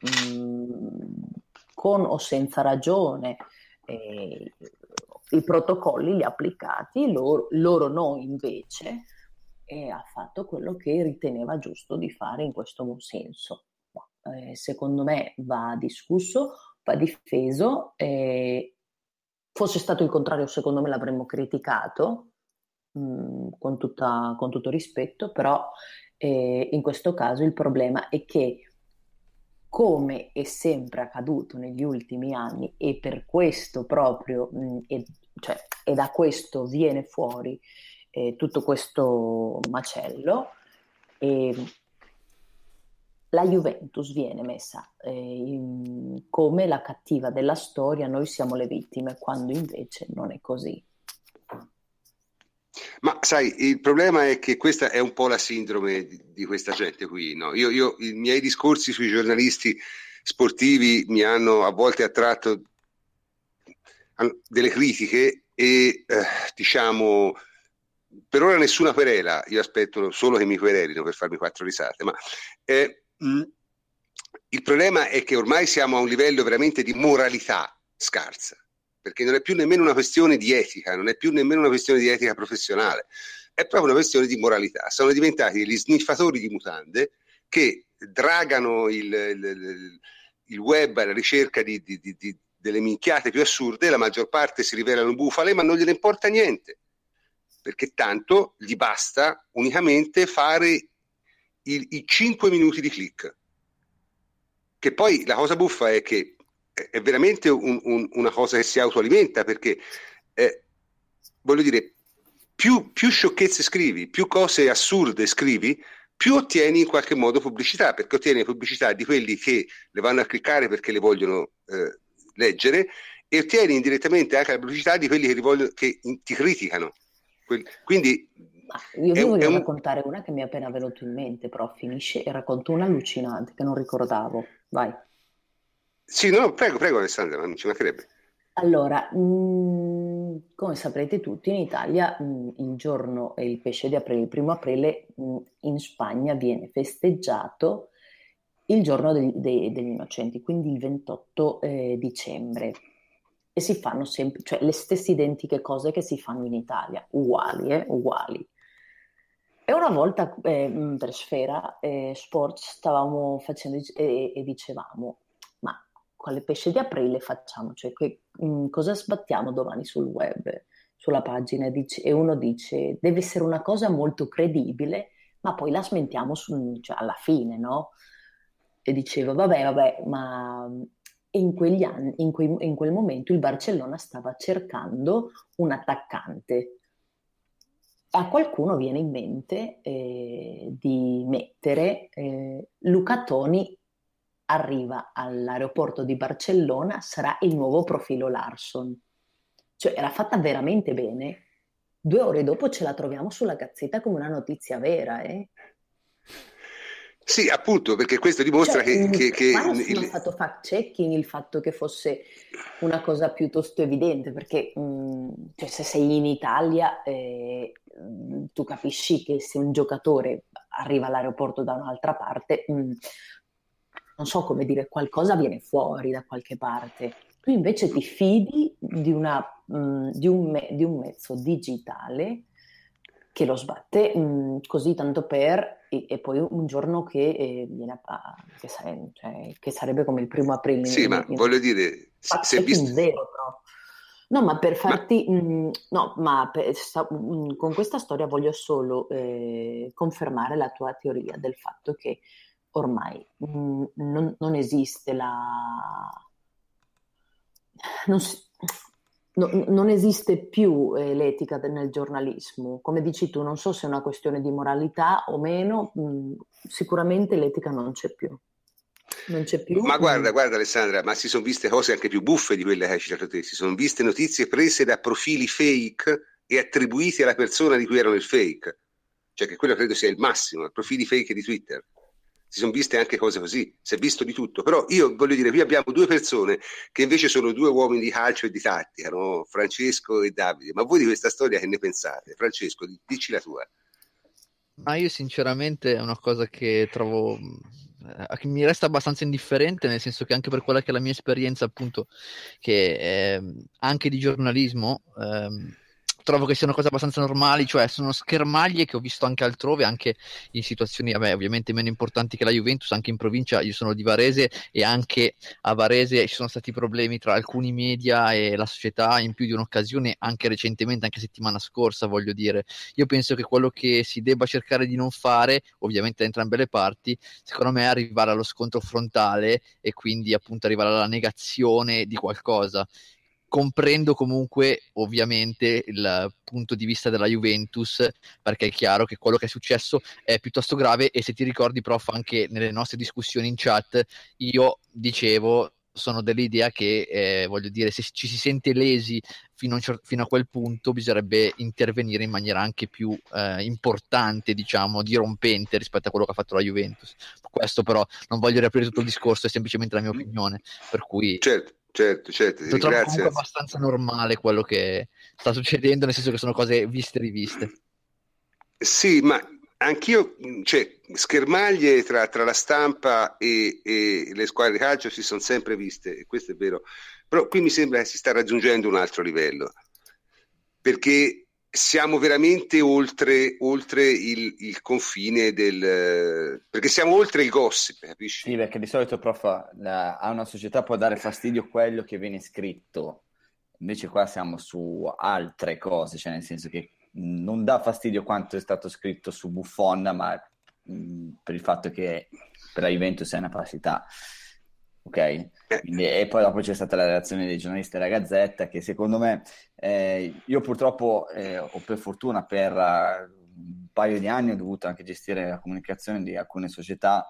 con o senza ragione eh, i protocolli li applicati, loro, loro no invece, e ha fatto quello che riteneva giusto di fare in questo senso eh, secondo me va discusso, va difeso. Eh, fosse stato il contrario, secondo me l'avremmo criticato mh, mm, con, tutta, con, tutto rispetto, però eh, in questo caso il problema è che come è sempre accaduto negli ultimi anni e per questo proprio, mh, mm, e, cioè, e, da questo viene fuori eh, tutto questo macello, e la Juventus viene messa eh, in, come la cattiva della storia, noi siamo le vittime, quando invece non è così. Ma sai, il problema è che questa è un po' la sindrome di, di questa gente qui. No? Io, io, I miei discorsi sui giornalisti sportivi mi hanno a volte attratto delle critiche e eh, diciamo per ora nessuna querela, io aspetto solo che mi querelino per farmi quattro risate, ma eh, il problema è che ormai siamo a un livello veramente di moralità scarsa, perché non è più nemmeno una questione di etica, non è più nemmeno una questione di etica professionale, è proprio una questione di moralità. Sono diventati degli sniffatori di mutande che dragano il, il, il web alla ricerca di, di, di, delle minchiate più assurde, la maggior parte si rivelano bufale, ma non gliene importa niente, perché tanto gli basta unicamente fare i, i 5 minuti di click. Che poi la cosa buffa è che è veramente un, un, una cosa che si autoalimenta, perché eh, voglio dire, più, più sciocchezze scrivi, più cose assurde scrivi, più ottieni in qualche modo pubblicità, perché ottieni pubblicità di quelli che le vanno a cliccare perché le vogliono eh, leggere e ottieni indirettamente anche la pubblicità di quelli che, vogliono, che ti criticano. Quindi io vi voglio un... raccontare una che mi è appena venuto in mente, però finisce e racconto una allucinante che non ricordavo. Vai. Sì, no, prego, prego Alessandra, non ci mancherebbe. Allora, mh, mm, come saprete tutti, in Italia mh, mm, il giorno, il pesce di aprile, il primo aprile, mh, mm, in Spagna viene festeggiato il giorno degli, dei, degli innocenti, quindi il 28 eh, dicembre. E si fanno sempre, cioè le stesse identiche cose che si fanno in Italia, uguali, eh, uguali. E una volta eh, per Sfera eh, Sports stavamo facendo e, e dicevamo, ma quale pesce di aprile facciamo? Cioè, che, mh, mm, cosa sbattiamo domani sul web, sulla pagina? Dice, e uno dice, deve essere una cosa molto credibile, ma poi la smentiamo su, cioè, alla fine, no? e diceva vabbè vabbè ma in quegli anni, in, quei, in quel momento il Barcellona stava cercando un attaccante a qualcuno viene in mente eh, di mettere eh, Luca Toni arriva all'aeroporto di Barcellona, sarà il nuovo profilo Larson. Cioè era fatta veramente bene. Due ore dopo ce la troviamo sulla gazzetta come una notizia vera. Eh? Sì, appunto, perché questo dimostra cioè, che... che, che il... fatto fact checking il fatto che fosse una cosa piuttosto evidente, perché mh, cioè, se sei in Italia eh, tu capisci che se un giocatore arriva all'aeroporto da un'altra parte, mh, non so come dire, qualcosa viene fuori da qualche parte. Tu invece ti fidi di, una, mh, di, un, me- di un mezzo digitale che lo sbatte così tanto per e, e, poi un giorno che, eh, viene a, che, sare, cioè, che, sarebbe come il primo aprile. Sì, in, ma in, voglio dire, se visto... Zero, però. No, ma per farti... Ma... Mh, no, ma per, sta, mh, con questa storia voglio solo eh, confermare la tua teoria del fatto che ormai mh, non, non, esiste la... Non si, no, non esiste più eh, l'etica nel giornalismo. Come dici tu, non so se è una questione di moralità o meno, mh, mm, sicuramente l'etica non c'è più. Non c'è più. Ma guarda, guarda Alessandra, ma si sono viste cose anche più buffe di quelle che hai citato te. Si sono viste notizie prese da profili fake e attribuite alla persona di cui erano il fake. Cioè che quello credo sia il massimo, profili fake di Twitter si sono viste anche cose così, si è visto di tutto, però io voglio dire, qui abbiamo due persone che invece sono due uomini di calcio e di tattica, no? Francesco e Davide, ma voi di questa storia che ne pensate? Francesco, dici la tua. Ma io sinceramente è una cosa che trovo eh, mi resta abbastanza indifferente, nel senso che anche per quella che è la mia esperienza, appunto, che è anche di giornalismo, ehm, trovo che siano cose abbastanza normali, cioè sono schermaglie che ho visto anche altrove, anche in situazioni vabbè, ovviamente meno importanti che la Juventus, anche in provincia, io sono di Varese e anche a Varese ci sono stati problemi tra alcuni media e la società in più di un'occasione, anche recentemente, anche settimana scorsa, voglio dire. Io penso che quello che si debba cercare di non fare, ovviamente da entrambe le parti, secondo me è arrivare allo scontro frontale e quindi appunto arrivare alla negazione di qualcosa comprendo comunque ovviamente il punto di vista della Juventus perché è chiaro che quello che è successo è piuttosto grave e se ti ricordi prof anche nelle nostre discussioni in chat io dicevo sono dell'idea che eh, voglio dire se ci si sente lesi fino a, fino a, quel punto bisognerebbe intervenire in maniera anche più eh, importante diciamo dirompente rispetto a quello che ha fatto la Juventus. Questo però non voglio riaprire tutto il discorso è semplicemente la mia opinione per cui certo certo, certo. Lo trovo comunque abbastanza normale quello che sta succedendo, nel senso che sono cose viste e riviste. Sì, ma anch'io, cioè, schermaglie tra, tra la stampa e, e, le squadre di calcio si sono sempre viste, e questo è vero, però qui mi sembra che si sta raggiungendo un altro livello, perché siamo veramente oltre, oltre il, il, confine del... perché siamo oltre il gossip, capisci? Sì, perché di solito, prof, a una società può dare fastidio quello che viene scritto, invece qua siamo su altre cose, cioè nel senso che non dà fastidio quanto è stato scritto su Buffon, ma mh, per il fatto che per la Juventus è una passità. Ok? Quindi, e poi dopo c'è stata la reazione dei giornalisti della Gazzetta che secondo me, eh, io purtroppo, eh, o per fortuna, per uh, un paio di anni ho dovuto anche gestire la comunicazione di alcune società,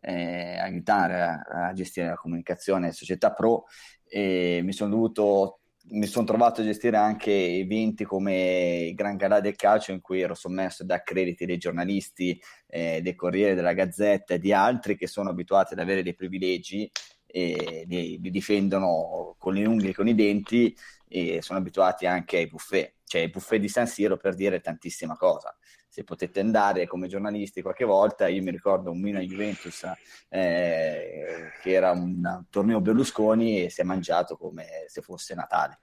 eh, aiutare a, a, gestire la comunicazione società pro e mi sono dovuto mi sono trovato a gestire anche eventi come il Gran Galà del Calcio in cui ero sommerso da crediti dei giornalisti, eh, del Corriere della Gazzetta e di altri che sono abituati ad avere dei privilegi e li, li difendono con le unghie e con i denti e sono abituati anche ai buffet, cioè i buffet di San Siro per dire tantissima cosa. Se potete andare come giornalisti qualche volta, io mi ricordo un Milan Juventus eh, che era un torneo Berlusconi e si è mangiato come se fosse Natale.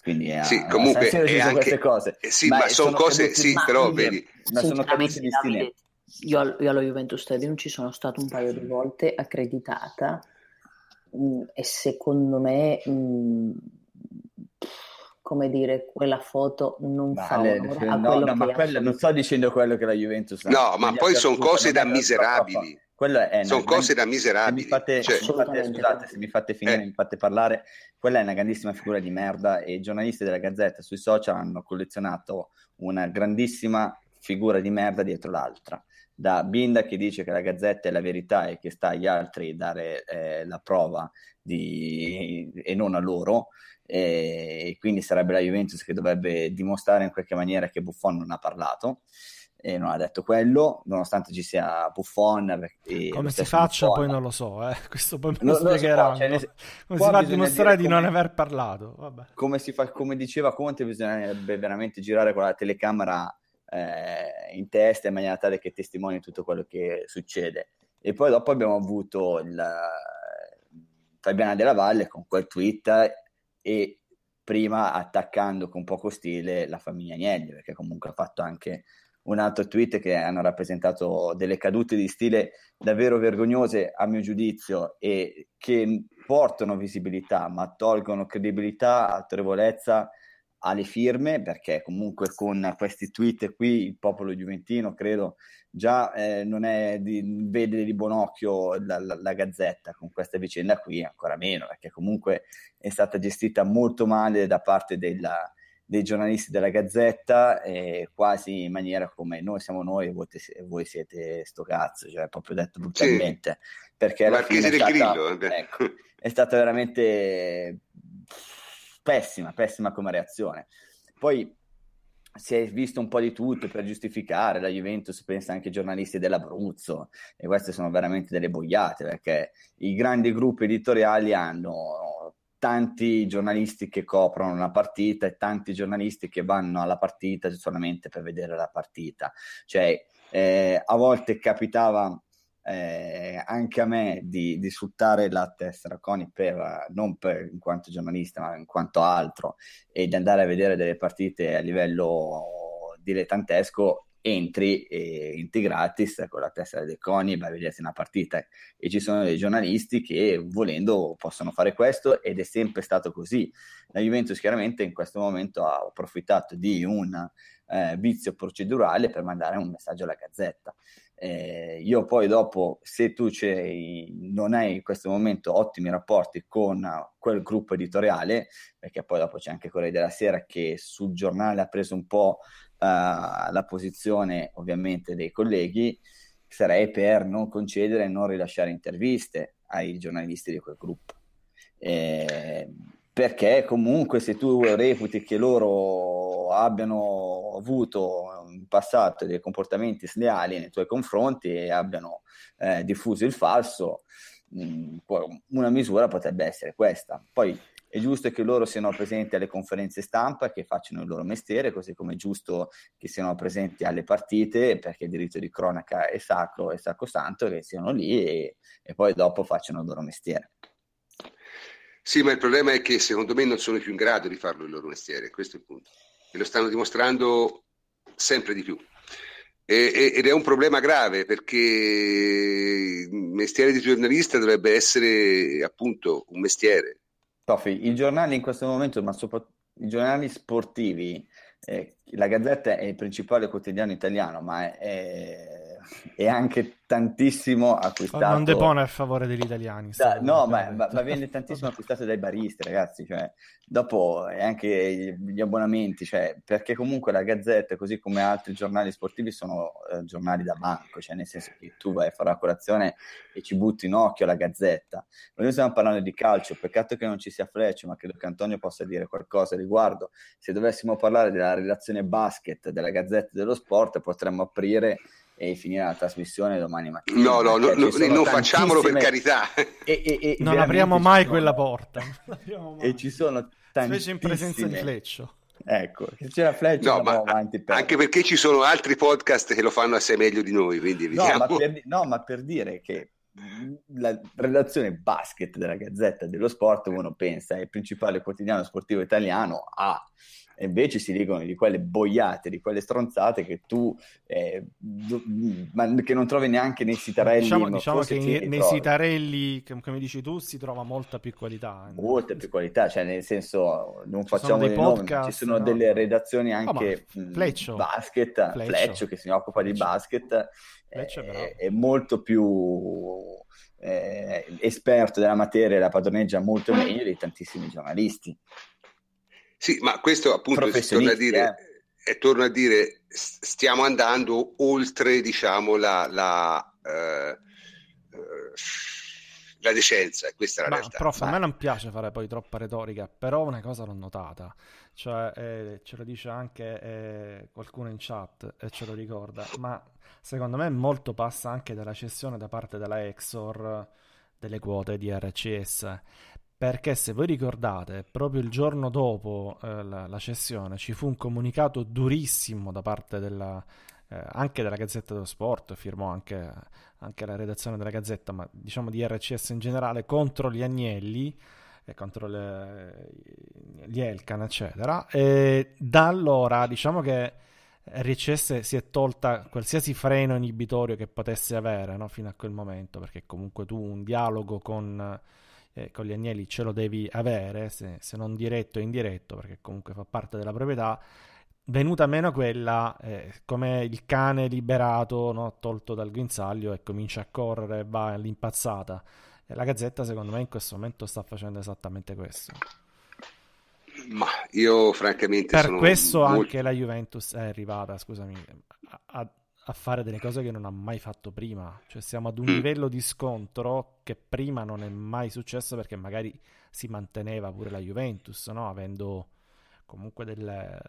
Quindi è, sì, comunque è anche, queste cose. Eh, sì, ma, ma sono, sono cose, sì, ma, però vedi. Ma sono caduti io, io allo Juventus Stadium ci sono stato un paio di volte accreditata mh, mm, e secondo me mh, mm, come dire, quella foto non vale, fa onore no, no, ma quella, non sto dicendo quello che la Juventus ha. No, ma poi sono cose da miserabili. sono cose da miserabili. Se mi fate, cioè, se mi fate, scusate, se mi fate finire, eh. mi fate parlare, quella è una grandissima figura di merda e i giornalisti della Gazzetta sui social hanno collezionato una grandissima figura di merda dietro l'altra da Binda che dice che la Gazzetta è la verità e che sta agli altri dare eh, la prova di... e non a loro, e quindi sarebbe la Juventus che dovrebbe dimostrare in qualche maniera che Buffon non ha parlato e non ha detto quello, nonostante ci sia Buffon. Come si faccia Buffon. poi non lo so, eh. (laughs) questo poi me lo, lo spiegheranno. Cioè, nel... Come si fa a dimostrare di non aver parlato? Come, fa, come, diceva Conte, bisognerebbe veramente girare con la telecamera eh, in testa in maniera tale che testimoni tutto quello che succede. E poi dopo abbiamo avuto il, Fabiana della Valle con quel tweet e prima attaccando con poco stile la famiglia Agnelli, perché comunque ha fatto anche un altro tweet che hanno rappresentato delle cadute di stile davvero vergognose a mio giudizio e che portano visibilità ma tolgono credibilità, autorevolezza alle firme perché comunque con questi tweet qui il popolo giuventino credo già eh, non è di, vede di buon occhio la, la, la, Gazzetta con questa vicenda qui ancora meno perché comunque è stata gestita molto male da parte della, dei giornalisti della Gazzetta eh, quasi in maniera come noi siamo noi e voi, voi siete sto cazzo cioè proprio detto brutalmente sì. perché fine è stata, grillo, ecco, è stata veramente pessima, pessima come reazione. Poi si è visto un po' di tutto per giustificare la Juventus, pensa anche ai giornalisti dell'Abruzzo, e queste sono veramente delle boiate, perché i grandi gruppi editoriali hanno tanti giornalisti che coprono una partita e tanti giornalisti che vanno alla partita solamente per vedere la partita. Cioè, eh, a volte capitava eh, anche a me di, di sfruttare la tessera Coni per, non per, in quanto giornalista, ma in quanto altro, e di andare a vedere delle partite a livello dilettantesco, entri e entri gratis con la tessera dei Coni e vai a vederti una partita. E ci sono dei giornalisti che volendo possono fare questo ed è sempre stato così. La Juventus chiaramente in questo momento ha approfittato di un eh, vizio procedurale per mandare un messaggio alla Gazzetta. Eh, io poi dopo, se tu non hai in questo momento ottimi rapporti con quel gruppo editoriale, perché poi dopo c'è anche Corriere della Sera che sul giornale ha preso un po' uh, la posizione ovviamente dei colleghi, sarei per non concedere e non rilasciare interviste ai giornalisti di quel gruppo. Eh, perché comunque se tu reputi che loro abbiano avuto in passato dei comportamenti sleali nei tuoi confronti e abbiano eh, diffuso il falso, mh, mm, una misura potrebbe essere questa. Poi è giusto che loro siano presenti alle conferenze stampa, che facciano il loro mestiere, così come è giusto che siano presenti alle partite, perché il diritto di cronaca è sacro, è sacrosanto, che siano lì e, e poi dopo facciano il loro mestiere. Sì, ma il problema è che secondo me non sono più in grado di farlo il loro mestiere, questo è il punto. E lo stanno dimostrando sempre di più. E, ed è un problema grave perché il mestiere di giornalista dovrebbe essere appunto un mestiere. Toffi, i giornali in questo momento, ma soprattutto i giornali sportivi, eh, la Gazzetta è il principale quotidiano italiano, ma è, è anche tantissimo acquistato. Non depone a favore degli italiani. Da, no, ma, ma, ma, viene tantissimo (laughs) acquistato dai baristi, ragazzi. Cioè, dopo anche gli abbonamenti, cioè, perché comunque la Gazzetta, così come altri giornali sportivi, sono eh, giornali da banco, cioè nel senso che tu vai a fare la colazione e ci butti in occhio la Gazzetta. Noi stiamo parlando di calcio, peccato che non ci sia Fleccio, ma credo che Antonio possa dire qualcosa riguardo. Se dovessimo parlare della relazione basket della Gazzetta dello Sport, potremmo aprire e finire la trasmissione domani mattina. No, no, no, no non facciamolo per carità. E, e, e non apriamo mai sono... quella porta. (laughs) Mai. E ci sono tantissime... Specie in presenza di Fleccio. Ecco, se c'era Fleccio no, ma avanti per... Anche perché ci sono altri podcast che lo fanno assai meglio di noi, quindi no ma, per, no, ma per dire che la redazione basket della Gazzetta dello Sport, uno pensa, è il principale quotidiano sportivo italiano, ha e invece si dicono di quelle boiate, di quelle stronzate che tu eh, ma che non trovi neanche nei sitarelli. Diciamo, diciamo che nei, nei sitarelli, come dici tu, si trova molta più qualità. Eh. Molta più qualità, cioè nel senso non ci facciamo dei podcast, nomi, ci sono no? delle redazioni anche oh, Fleccio. basket, Fleccio. Fleccio. che si occupa Fleccio. di basket, Fleccio, è, è molto più eh, esperto della materia, la padroneggia molto meglio di tantissimi giornalisti. Sì, ma questo appunto torna a dire, eh. e torno a dire, stiamo andando oltre, diciamo, la, la, eh, la decenza, questa è la ma, realtà. Prof, ma... a me non piace fare poi troppa retorica, però una cosa l'ho notata, cioè eh, ce lo dice anche eh, qualcuno in chat e ce lo ricorda, ma secondo me molto passa anche dalla cessione da parte della Exor delle quote di RCS perché se voi ricordate, proprio il giorno dopo eh, la, la, cessione ci fu un comunicato durissimo da parte della, eh, anche della Gazzetta dello Sport, firmò anche, anche, la redazione della Gazzetta, ma diciamo di RCS in generale, contro gli Agnelli e contro le, gli Elkan, eccetera. E da allora diciamo che RCS si è tolta qualsiasi freno inibitorio che potesse avere no? fino a quel momento, perché comunque tu un dialogo con eh, con gli agnelli ce lo devi avere, se, se, non diretto o indiretto, perché comunque fa parte della proprietà. Venuta meno quella, eh, come il cane liberato, no, tolto dal guinzaglio e comincia a correre, va all'impazzata. E la Gazzetta, secondo me, in questo momento sta facendo esattamente questo. Ma io, francamente, per questo molto... anche la Juventus è arrivata, scusami, a, a a fare delle cose che non ha mai fatto prima. Cioè siamo ad un mm. livello di scontro che prima non è mai successo perché magari si manteneva pure la Juventus, no? avendo comunque delle...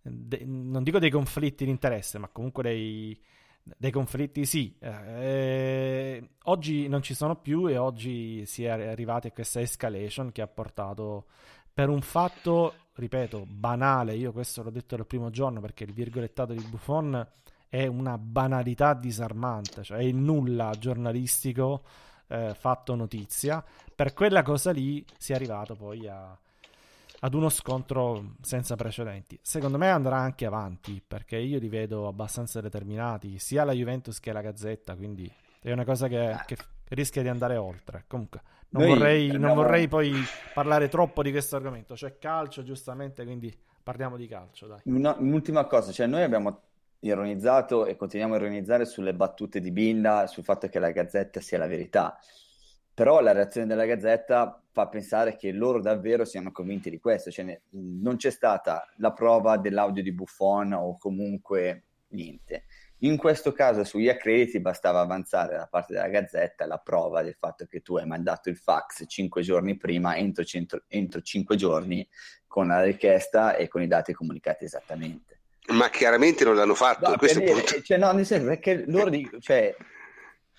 De... non dico dei conflitti di interesse, ma comunque dei, dei conflitti sì. Eh, oggi non ci sono più e oggi si è arrivati a questa escalation che ha portato per un fatto, ripeto, banale, io questo l'ho detto dal primo giorno perché il virgolettato di Buffon è una banalità disarmante, cioè è il nulla giornalistico eh, fatto notizia. Per quella cosa lì si è arrivato poi a, ad uno scontro senza precedenti. Secondo me andrà anche avanti, perché io li vedo abbastanza determinati, sia la Juventus che la Gazzetta, quindi è una cosa che, che rischia di andare oltre. Comunque, non, vorrei, andiamo... non vorrei poi parlare troppo di questo argomento. C'è calcio, giustamente, quindi parliamo di calcio. Dai. Una, un'ultima cosa, cioè noi abbiamo ironizzato e continuiamo a ironizzare sulle battute di Binda, sul fatto che la Gazzetta sia la verità. Però la reazione della Gazzetta fa pensare che loro davvero siano convinti di questo, cioè ne, non c'è stata la prova dell'audio di Buffon o comunque niente. In questo caso sugli accrediti bastava avanzare da parte della Gazzetta la prova del fatto che tu hai mandato il fax cinque giorni prima, entro, centro, entro cinque giorni, con la richiesta e con i dati comunicati esattamente. Ma chiaramente non l'hanno fatto. No, questo dire, cioè, no, nel senso perché loro dicono, cioè,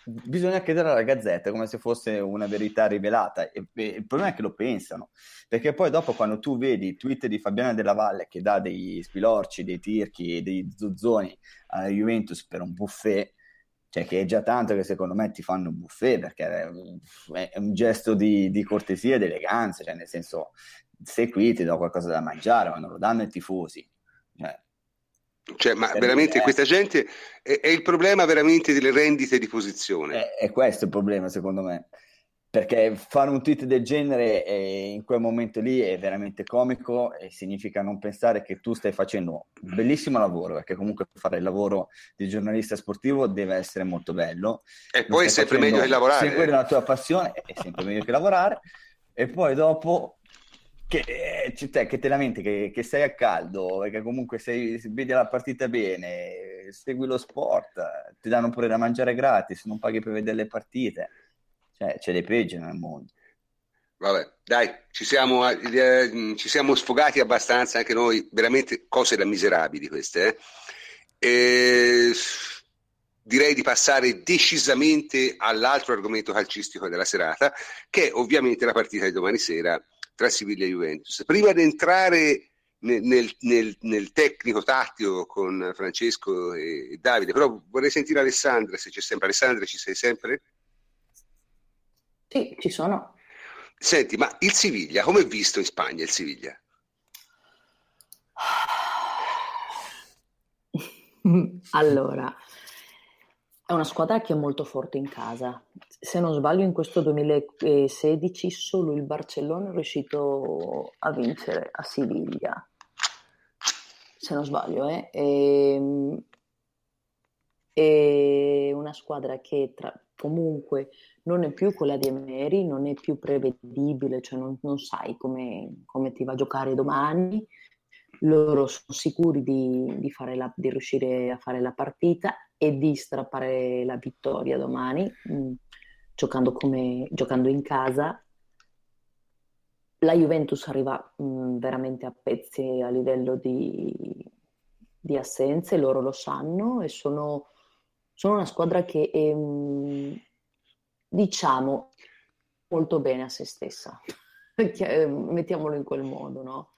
bisogna chiedere alla Gazzetta come se fosse una verità rivelata e, e, il problema è che lo pensano perché poi dopo quando tu vedi i tweet di Fabiana Della Valle che dà dei spilorci, dei tirchi, dei zuzzoni alla Juventus per un buffet cioè che è già tanto che secondo me ti fanno un buffet perché è un gesto di, di cortesia ed eleganza cioè nel senso sei qui ti do qualcosa da mangiare ma non lo danno ai tifosi cioè, ma veramente questa gente è, è, il problema veramente delle rendite di posizione. È, è, questo il problema, secondo me. Perché fare un tweet del genere eh, in quel momento lì è veramente comico e significa non pensare che tu stai facendo un bellissimo lavoro, perché comunque fare il lavoro di giornalista sportivo deve essere molto bello. E poi è sempre meglio che lavorare. Se quella è la tua passione, è sempre meglio che lavorare. E poi dopo che, te, che te lamenti, che, che, sei a caldo, che comunque sei, vedi la partita bene, segui lo sport, ti danno pure da mangiare gratis, non paghi per vedere le partite. Cioè, c'è dei peggio nel mondo. Vabbè, dai, ci siamo, eh, ci siamo, sfogati abbastanza anche noi, veramente cose da miserabili queste. Eh? Direi di passare decisamente all'altro argomento calcistico della serata, che è ovviamente la partita di domani sera tra Siviglia e Juventus. Prima di entrare nel, nel, nel, tecnico tattico con Francesco e Davide, però vorrei sentire Alessandra, se c'è sempre. Alessandra, ci sei sempre? Sì, ci sono. Senti, ma il Siviglia, come è visto in Spagna il Siviglia? (laughs) allora, è una squadra che è molto forte in casa. Se non sbaglio, in questo 2016 solo il Barcellona è riuscito a vincere a Siviglia. Se non sbaglio, eh. E, ehm, è una squadra che tra, comunque non è più quella di Emery, non è più prevedibile, cioè non, non sai come, come, ti va a giocare domani. Loro sono sicuri di, di, la, di riuscire a fare la partita e di strappare la vittoria domani, mm, giocando, come, giocando, in casa. La Juventus arriva mh, mm, veramente a pezzi a livello di, di, assenze, loro lo sanno e sono, sono una squadra che è, mh, mm, diciamo, molto bene a se stessa. (laughs) Mettiamolo in quel modo, no?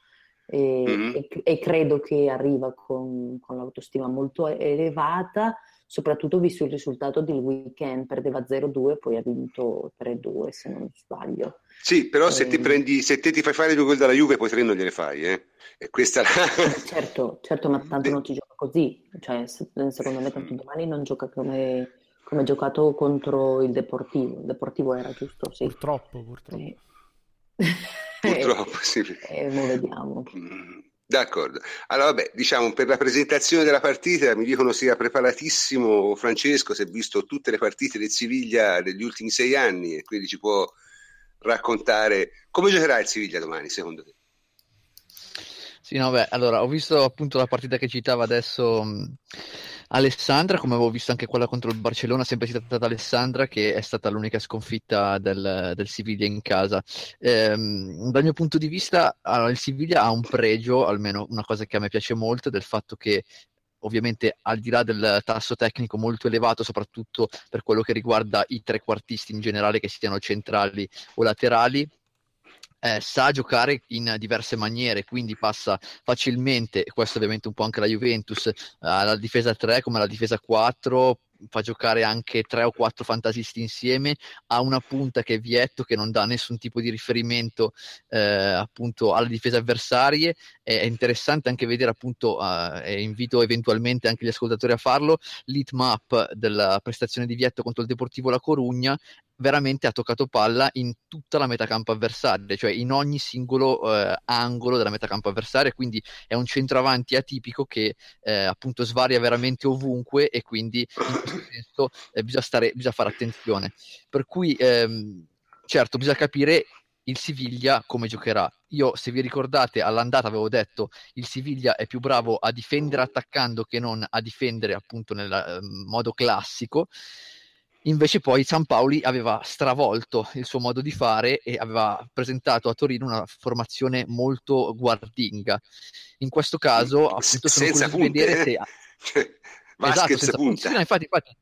E, mm-hmm. e, e, credo che arriva con, con, l'autostima molto elevata soprattutto visto il risultato del weekend, perdeva 0-2, poi ha vinto 3-2 se non sbaglio. Sì, però se, ti ehm. prendi, se te ti fai fare due gol dalla Juve, poi tre non gliene fai, eh? E questa la... certo, certo, ma tanto non ci gioca così, cioè secondo me tanto domani non gioca come, come giocato contro il Deportivo, il Deportivo era giusto, sì. Purtroppo, purtroppo. Eh. Purtroppo, sì. E (laughs) eh, vediamo. Mm. D'accordo. Allora, vabbè, diciamo per la presentazione della partita mi dicono sia preparatissimo Francesco, si è visto tutte le partite del Siviglia degli ultimi sei anni e quindi ci può raccontare come giocherà il Siviglia domani, secondo te? Sì, no, beh, allora ho visto appunto la partita che citava adesso Alessandra, come avevo visto anche quella contro il Barcellona, sempre citata Alessandra, che è stata l'unica sconfitta del, del Siviglia in casa. Ehm, dal mio punto di vista, allora, il Siviglia ha un pregio, almeno una cosa che a me piace molto, del fatto che ovviamente al di là del tasso tecnico molto elevato, soprattutto per quello che riguarda i trequartisti in generale, che siano centrali o laterali, eh, sa giocare in diverse maniere, quindi passa facilmente, questo ovviamente un po' anche la Juventus, alla difesa 3 come alla difesa 4, fa giocare anche tre o quattro fantasisti insieme, ha una punta che è Vietto che non dà nessun tipo di riferimento eh, appunto alle difese avversarie, è, interessante anche vedere appunto, uh, e invito eventualmente anche gli ascoltatori a farlo, l'hitmap della prestazione di Vietto contro il Deportivo La Corugna veramente ha toccato palla in tutta la metacampo avversaria, cioè in ogni singolo eh, angolo della metacampo avversaria, quindi è un centroavanti atipico che eh, appunto svaria veramente ovunque e quindi in questo (coughs) senso eh, bisogna, stare, bisogna fare attenzione. Per cui ehm, certo bisogna capire il Siviglia come giocherà. Io, se vi ricordate, all'andata avevo detto il Siviglia è più bravo a difendere attaccando che non a difendere appunto nel eh, modo classico. Invece poi San Paoli aveva stravolto il suo modo di fare e aveva presentato a Torino una formazione molto guardinga. In questo caso, appunto, sono senza punte, vedere se... (laughs) Cioè, esatto, senza punte. Sì, no, infatti, infatti,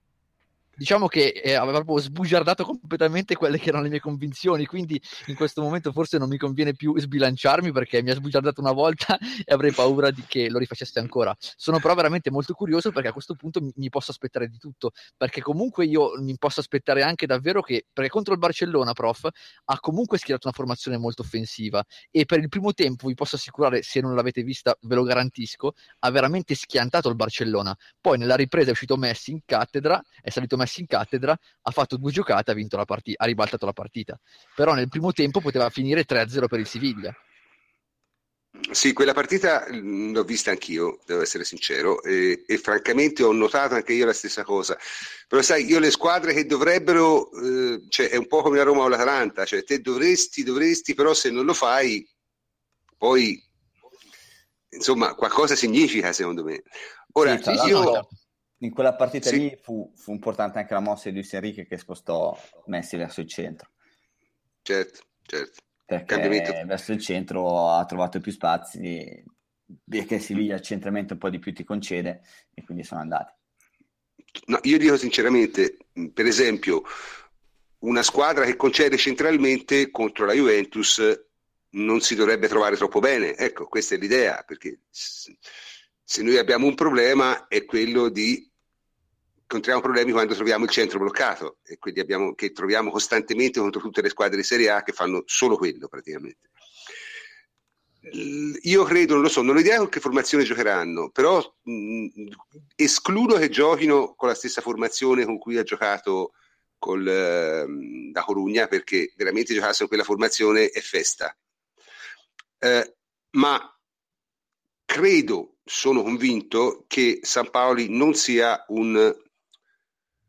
diciamo che eh, aveva proprio sbugiardato completamente quelle che erano le mie convinzioni, quindi in questo momento forse non mi conviene più sbilanciarmi perché mi ha sbugiardato una volta (laughs) e avrei paura di che lo rifacesse ancora. Sono però veramente molto curioso perché a questo punto mi, mi posso aspettare di tutto, perché comunque io mi posso aspettare anche davvero che, perché contro il Barcellona, prof, ha comunque schierato una formazione molto offensiva e per il primo tempo vi posso assicurare, se non l'avete vista ve lo garantisco, ha veramente schiantato il Barcellona. Poi nella ripresa è uscito Messi in cattedra, è salito Messi in cattedra, ha fatto due giocate, ha vinto la partita, ha ribaltato la partita. Però nel primo tempo poteva finire 3-0 per il Siviglia. Sì, quella partita mm, l'ho vista anch'io, devo essere sincero, e, e, francamente ho notato anche io la stessa cosa. Però sai, io le squadre che dovrebbero, eh, cioè è un po' come la Roma o l'Atalanta, cioè te dovresti, dovresti, però se non lo fai, poi insomma qualcosa significa secondo me. Ora, sì, io in quella partita sì. lì fu, fu, importante anche la mossa di Luis Enrique che spostò Messi verso il centro. Certo, certo. Perché verso il centro ha trovato più spazi perché Siviglia centramento un po' di più ti concede e quindi sono andati. No, io dico sinceramente, per esempio, una squadra che concede centralmente contro la Juventus non si dovrebbe trovare troppo bene. Ecco, questa è l'idea, perché se noi abbiamo un problema è quello di incontriamo problemi quando troviamo il centro bloccato e quindi abbiamo, che troviamo costantemente contro tutte le squadre di Serie A che fanno solo quello praticamente. Io credo, non lo so, non ho idea con che formazione giocheranno, però mh, escludo che giochino con la stessa formazione con cui ha giocato col, eh, da Corugna perché veramente giocasse con quella formazione è festa. Eh, ma credo, sono convinto che San Paoli non sia un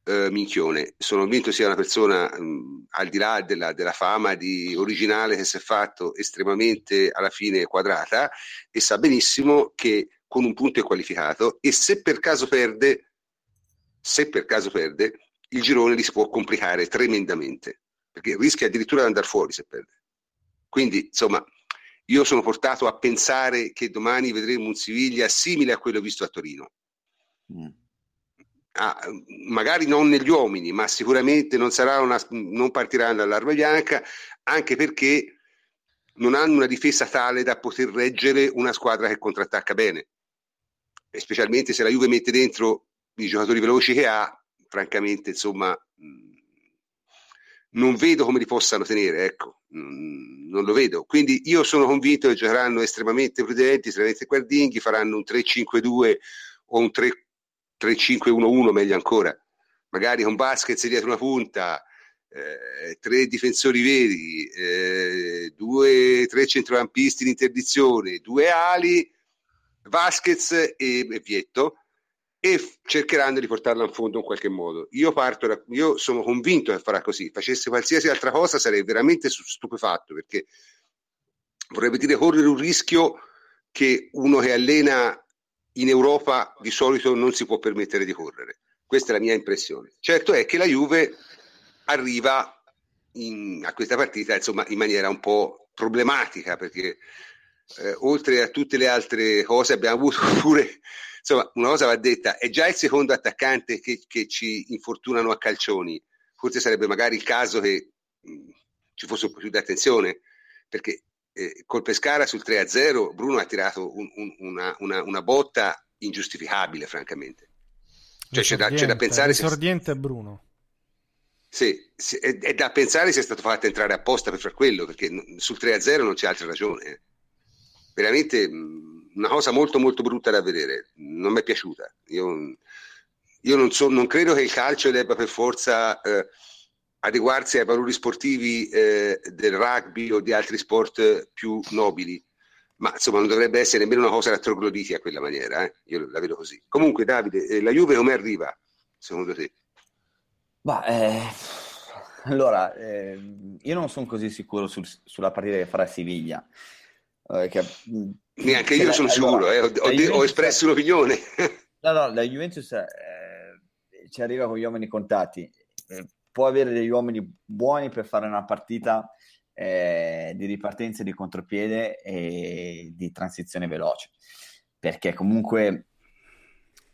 eh, minchione. Sono convinto sia una persona, mh, al di là della, della, fama di originale che si è fatto, estremamente alla fine quadrata e sa benissimo che con un punto è qualificato e se per caso perde, se per caso perde, il girone gli si può complicare tremendamente, perché rischia addirittura di andare fuori se perde. Quindi, insomma, io sono portato a pensare che domani vedremo un Siviglia simile a quello visto a Torino. Mm ah, magari non negli uomini, ma sicuramente non, una, non partiranno dall'arma bianca, anche perché non hanno una difesa tale da poter reggere una squadra che contrattacca bene. E specialmente se la Juve mette dentro i giocatori veloci che ha, francamente, insomma, non vedo come li possano tenere, ecco, non lo vedo. Quindi io sono convinto che giocheranno estremamente prudenti, estremamente guardinghi, faranno un 3-5-2 o un 3 3-5-1-1 meglio ancora, magari con Vasquez dietro una punta, eh, tre difensori veri, eh, due, tre centrocampisti in interdizione, due ali, Vasquez e, e Vietto e cercheranno di portarla in fondo in qualche modo. Io, parto da, io sono convinto che farà così, facesse qualsiasi altra cosa sarei veramente stupefatto perché vorrebbe dire correre un rischio che uno che allena in Europa di solito non si può permettere di correre. Questa è la mia impressione. Certo è che la Juve arriva in, a questa partita insomma, in maniera un po' problematica perché eh, oltre a tutte le altre cose abbiamo avuto (laughs) pure insomma una cosa va detta è già il secondo attaccante che, che ci infortunano a calcioni forse sarebbe magari il caso che mh, ci fosse un po' più di attenzione perché eh, col Pescara sul 3-0 Bruno ha tirato un, un, una, una, una, botta ingiustificabile, francamente. Cioè, c'è da, c'è da, pensare... Esordiente se... Bruno. Sì, sì è, è, da pensare è stato fatto entrare apposta per fare quello, perché sul 3-0 non c'è altra ragione. Eh. Veramente una cosa molto molto brutta da vedere, non mi è piaciuta. Io, io non, so, non, credo che il calcio debba per forza... Eh, adeguarsi ai valori sportivi eh, del rugby o di altri sport più nobili, ma insomma non dovrebbe essere nemmeno una cosa da trogloditi a quella maniera, eh? io la vedo così. Comunque Davide, eh, la Juve come arriva secondo te? Bah, eh, allora, eh, io non sono così sicuro sul, sulla partita che farà Siviglia. Eh, che, Neanche io la, sono allora, sicuro, ho, ho, ho, espresso un'opinione. no, no, la Juventus ci arriva con gli uomini contati può avere degli uomini buoni per fare una partita eh, di ripartenza di contropiede e di transizione veloce, perché comunque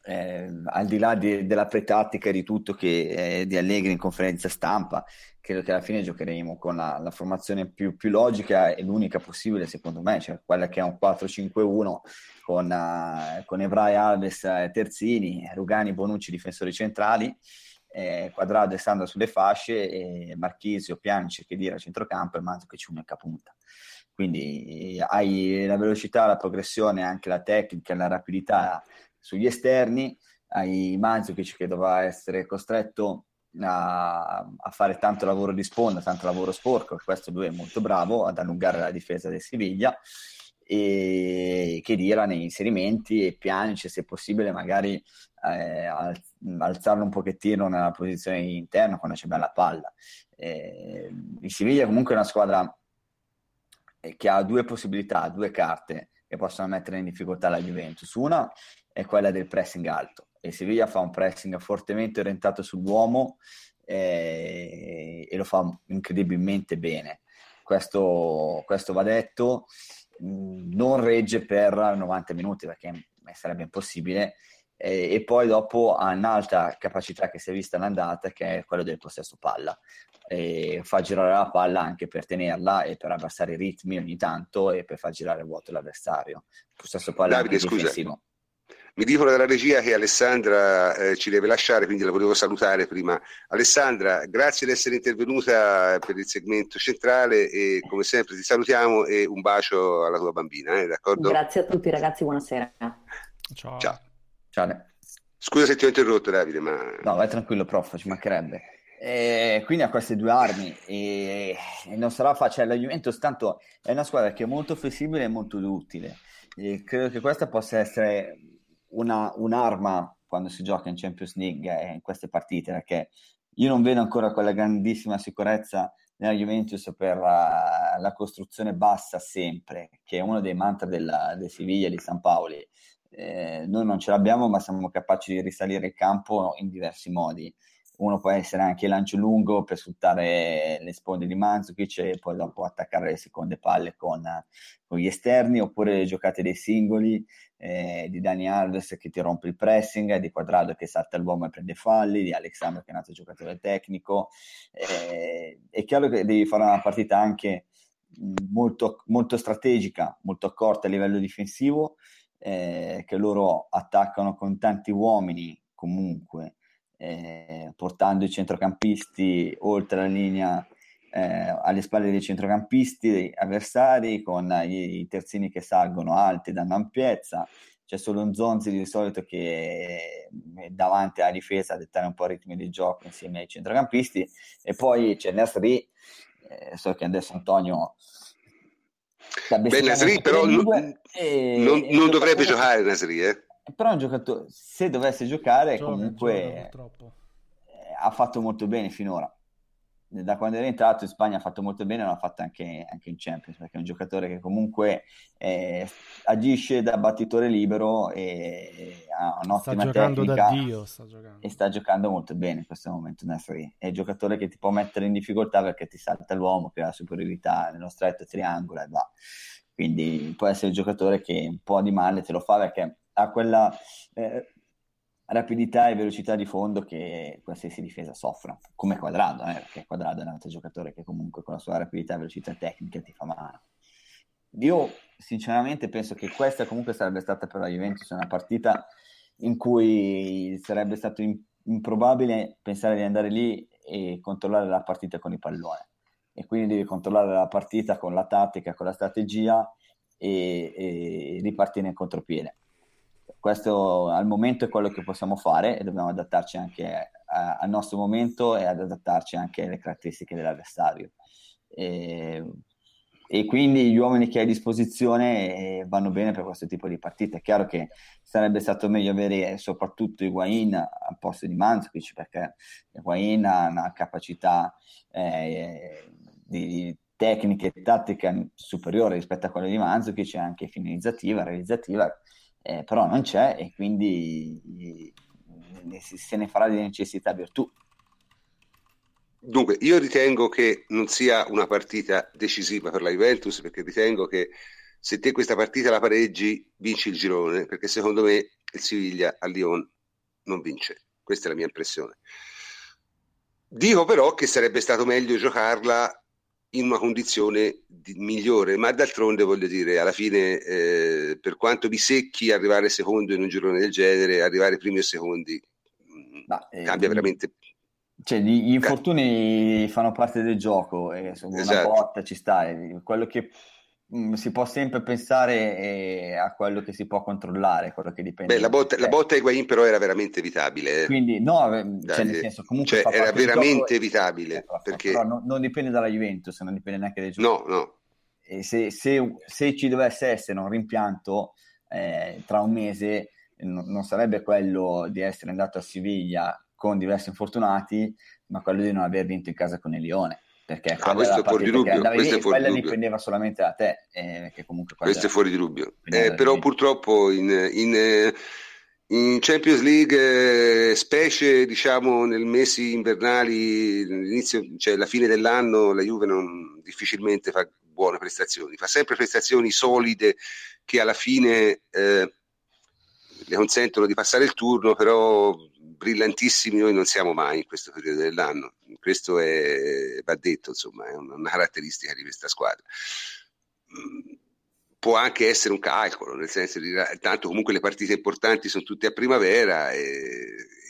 eh, al di là di, della pretattica e di tutto che eh, di Allegri in conferenza stampa, credo che alla fine giocheremo con la, la formazione più, più, logica e l'unica possibile secondo me, cioè quella che è un 4-5-1 con, uh, con Evrai, Alves, eh, Terzini, Rugani, Bonucci, difensori centrali, eh, Quadrado e Sandra sulle fasce, e Marchisio, Pianici, che dire a centrocampo e Manzo che ci unica punta. Quindi hai la velocità, la progressione, anche la tecnica, la rapidità sugli esterni, hai Mandzukic che dovrà essere costretto a, a, fare tanto lavoro di sponda, tanto lavoro sporco, questo lui è molto bravo ad allungare la difesa del Siviglia. E che dira nei inserimenti e Pjanic se possibile magari eh, alzarlo un pochettino nella posizione interna quando c'è bella palla. Eh, il Siviglia comunque è una squadra eh, che ha due possibilità, due carte che possono mettere in difficoltà la Juventus. Una è quella del pressing alto e Sevilla fa un pressing fortemente orientato sull'uomo eh, e lo fa incredibilmente bene. Questo, questo va detto, mm, non regge per 90 minuti perché sarebbe impossibile e poi dopo ha un'alta capacità che si è vista all'andata che è quella del possesso palla e fa girare la palla anche per tenerla e per abbassare i ritmi ogni tanto e per far girare a vuoto l'avversario possesso palla Davide, scusa. difensivo mi dicono dalla regia che Alessandra eh, ci deve lasciare, quindi la volevo salutare prima. Alessandra, grazie di essere intervenuta per il segmento centrale e come sempre ti salutiamo e un bacio alla tua bambina, eh, d'accordo? Grazie a tutti ragazzi, buonasera. Ciao. Ciao. Ciao. Scusa se ti ho interrotto Davide, ma... No, vai tranquillo prof, ci mancherebbe. E quindi ha queste due armi e, e non sarà facile. La Juventus tanto è una squadra che è molto flessibile e molto utile. E credo che questa possa essere una, un'arma quando si gioca in Champions League e in queste partite, perché io non vedo ancora quella grandissima sicurezza nella Juventus per la, la costruzione bassa sempre, che è uno dei mantra della, del Siviglia e di San Paoli. Eh, noi non ce l'abbiamo, ma siamo capaci di risalire il campo in diversi modi uno può essere anche lancio lungo per sfruttare le sponde di Mandzukic e poi dopo attaccare le seconde palle con, con gli esterni, oppure le giocate dei singoli eh, di Dani Alves che ti rompe il pressing, di Quadrado che salta l'uomo e prende falli, di Alexandro che è un altro giocatore tecnico. Eh, è chiaro che devi fare una partita anche molto, molto strategica, molto accorta a livello difensivo, eh, che loro attaccano con tanti uomini comunque eh, portando i centrocampisti oltre la linea eh, alle spalle dei centrocampisti avversari con i, i terzini che salgono alti, danno ampiezza. C'è solo un Zonzi di solito che è davanti alla difesa a dettare un po' i ritmi di gioco insieme ai centrocampisti e poi c'è Nasri, eh, so che adesso Antonio Beh, Nasri però non, e, non, non dovrebbe giocare Nasri, eh? però è un giocatore, se dovesse giocare, gioca, comunque gioca, eh, ha fatto molto bene finora. Da quando è rientrato in Spagna ha fatto molto bene, l'ha fatto anche, anche, in Champions, perché è un giocatore che comunque eh, agisce da battitore libero e ha un'ottima sta tecnica. Dio, sta e sta giocando molto bene in questo momento Nasri. È un giocatore che ti può mettere in difficoltà perché ti salta l'uomo, che ha la superiorità nello stretto triangolo e va. Quindi può essere un giocatore che un po' di male te lo fa perché ha quella eh, rapidità e velocità di fondo che qualsiasi difesa soffre, come Quadrado, eh, perché Quadrado è un altro giocatore che comunque con la sua rapidità e velocità tecnica ti fa male. Io sinceramente penso che questa comunque sarebbe stata per la Juventus una partita in cui sarebbe stato improbabile pensare di andare lì e controllare la partita con i palloni e quindi devi controllare la partita con la tattica, con la strategia e, e ripartire in contropiede questo al momento è quello che possiamo fare e dobbiamo adattarci anche a, al nostro momento e ad adattarci anche alle caratteristiche dell'avversario. E, e quindi gli uomini che hai a disposizione eh, vanno bene per questo tipo di partite. È chiaro che sarebbe stato meglio avere soprattutto Higuain al posto di Manzukic perché Higuain ha una capacità eh, di tecnica e tattica superiore rispetto a quella di Manzukic, anche finalizzativa, realizzativa eh, però non c'è e quindi eh, se ne farà di necessità virtù. Dunque, io ritengo che non sia una partita decisiva per la Juventus perché ritengo che se te questa partita la pareggi vinci il girone perché secondo me il Siviglia a Lyon non vince. Questa è la mia impressione. Dico però che sarebbe stato meglio giocarla in una condizione di, migliore, ma d'altronde voglio dire, alla fine, eh, per quanto vi secchi arrivare secondo in un girone del genere, arrivare primi o secondi ma, eh, cambia veramente. Cioè, gli infortuni fanno parte del gioco e una esatto. botta ci sta. Quello che mh, mm, si può sempre pensare è a quello che si può controllare, quello che dipende. Beh, la botta, la botta Higuain però era veramente evitabile. Eh. Quindi, no, cioè, nel senso, comunque cioè, era veramente evitabile. Ecco, perché... Però no, non dipende dalla Juventus, non dipende neanche dai giocatori. No, no. E se, se, se ci dovesse essere un rimpianto eh, tra un mese, non, non sarebbe quello di essere andato a Siviglia con diversi infortunati, ma quello di non aver vinto in casa con il Lione perché ah, questo è fuori di dubbio, questo è fuori quella dipendeva solamente da te eh, questo è fuori di dubbio. eh, però purtroppo in, in, in Champions League eh, specie diciamo nel mesi invernali l'inizio, cioè la fine dell'anno la Juve non, difficilmente fa buone prestazioni fa sempre prestazioni solide che alla fine eh, le consentono di passare il turno però brillantissimi noi non siamo mai in questo periodo dell'anno questo è, va detto, insomma, è una caratteristica di questa squadra. Mm, può anche essere un calcolo, nel senso di tanto comunque le partite importanti sono tutte a primavera e,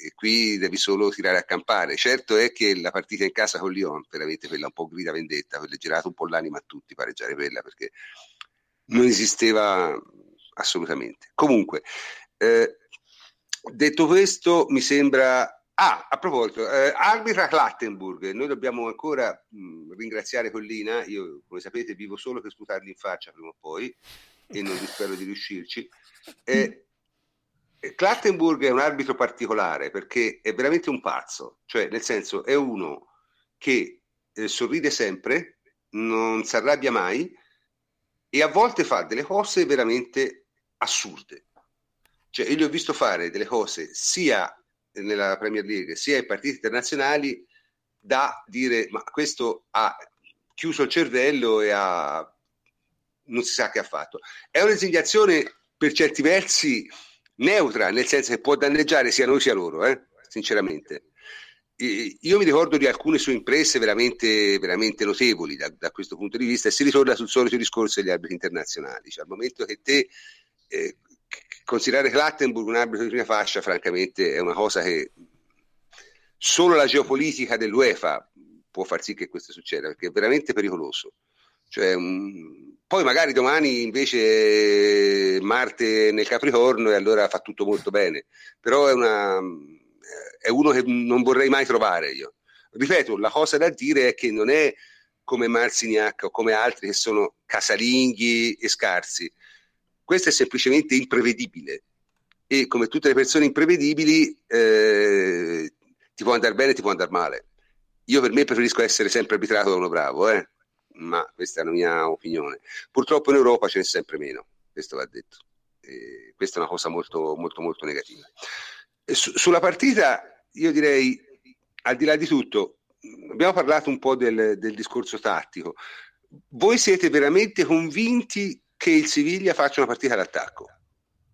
e, qui devi solo tirare a campare. Certo è che la partita in casa con Lyon, veramente quella un po' grida vendetta, quella girato un po' l'anima a tutti pareggiare quella perché non esisteva assolutamente. Comunque, eh, detto questo, mi sembra Ah, a proposito, eh, arbitra Clattenburg, noi dobbiamo ancora mh, ringraziare Collina, io come sapete vivo solo per sputargli in faccia prima o poi e non spero di riuscirci. Eh, Clattenburg è un arbitro particolare perché è veramente un pazzo, cioè nel senso è uno che eh, sorride sempre, non si arrabbia mai e a volte fa delle cose veramente assurde. Cioè, io gli ho visto fare delle cose sia nella Premier League sia in partite internazionali da dire ma questo ha chiuso il cervello e ha non si sa che ha fatto. È un'esiliazione per certi versi neutra, nel senso che può danneggiare sia noi sia loro, eh? sinceramente. Io mi ricordo di alcune sue imprese veramente, veramente notevoli da, da, questo punto di vista e si ritorna sul solito discorso degli arbitri internazionali, cioè al momento che te eh, considerare Clattenburg un arbitro di prima fascia, francamente, è una cosa che solo la geopolitica dell'UEFA può far sì che questo succeda, perché è veramente pericoloso. Cioè, um, poi magari domani invece Marte nel Capricorno e allora fa tutto molto bene, però è, una, è uno che non vorrei mai trovare io. Ripeto, la cosa da dire è che non è come Marsignac o come altri che sono casalinghi e scarsi, questo è semplicemente imprevedibile e come tutte le persone imprevedibili eh, ti può andare bene, ti può andare male. Io per me preferisco essere sempre arbitrato da uno bravo, eh? ma questa è la mia opinione. Purtroppo in Europa ce n'è sempre meno, questo va detto. E questa è una cosa molto, molto, molto negativa. Su, sulla partita, io direi, al di là di tutto, abbiamo parlato un po' del, del discorso tattico. Voi siete veramente convinti che il Siviglia faccia una partita d'attacco.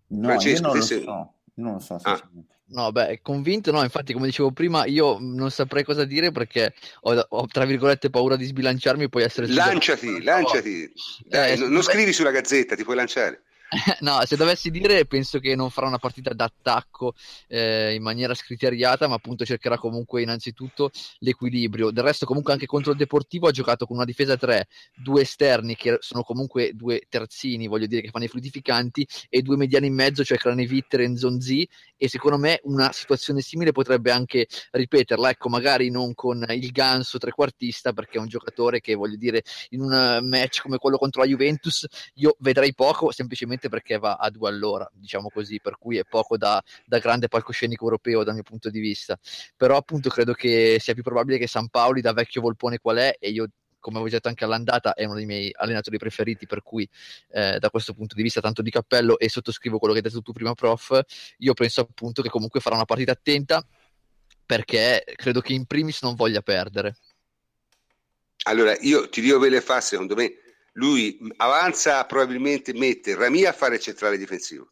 No, Francesco, io non lo se... so, non lo so ah. No, beh, convinto no, infatti come dicevo prima io non saprei cosa dire perché ho, ho tra virgolette paura di sbilanciarmi e poi essere... Lanciati, lanciati, Dai, eh, non, non scrivi sulla gazzetta, ti puoi lanciare. (laughs) no, se dovessi dire, penso che non farà una partita d'attacco eh, in maniera scriteriata, ma appunto cercherà comunque innanzitutto l'equilibrio. Del resto, comunque, anche contro il Deportivo ha giocato con una difesa 3, due esterni che sono comunque due terzini, voglio dire, che fanno i fluidificanti, e due mediani in mezzo, cioè Cranevitter e Nzonzi. E secondo me una situazione simile potrebbe anche ripeterla. Ecco, magari non con il ganso trequartista, perché è un giocatore che voglio dire, in un match come quello contro la Juventus, io vedrei poco semplicemente semplicemente perché va a due all'ora, diciamo così, per cui è poco da, da grande palcoscenico europeo dal mio punto di vista. Però appunto credo che sia più probabile che San Paoli da vecchio volpone qual è, e io come avevo detto anche all'andata, è uno dei miei allenatori preferiti, per cui eh, da questo punto di vista tanto di cappello e sottoscrivo quello che hai detto tu prima, prof. Io penso appunto che comunque farà una partita attenta perché credo che in primis non voglia perdere. Allora, io ti dico che le fa, secondo me, lui avanza probabilmente mette Ramia a fare centrale difensivo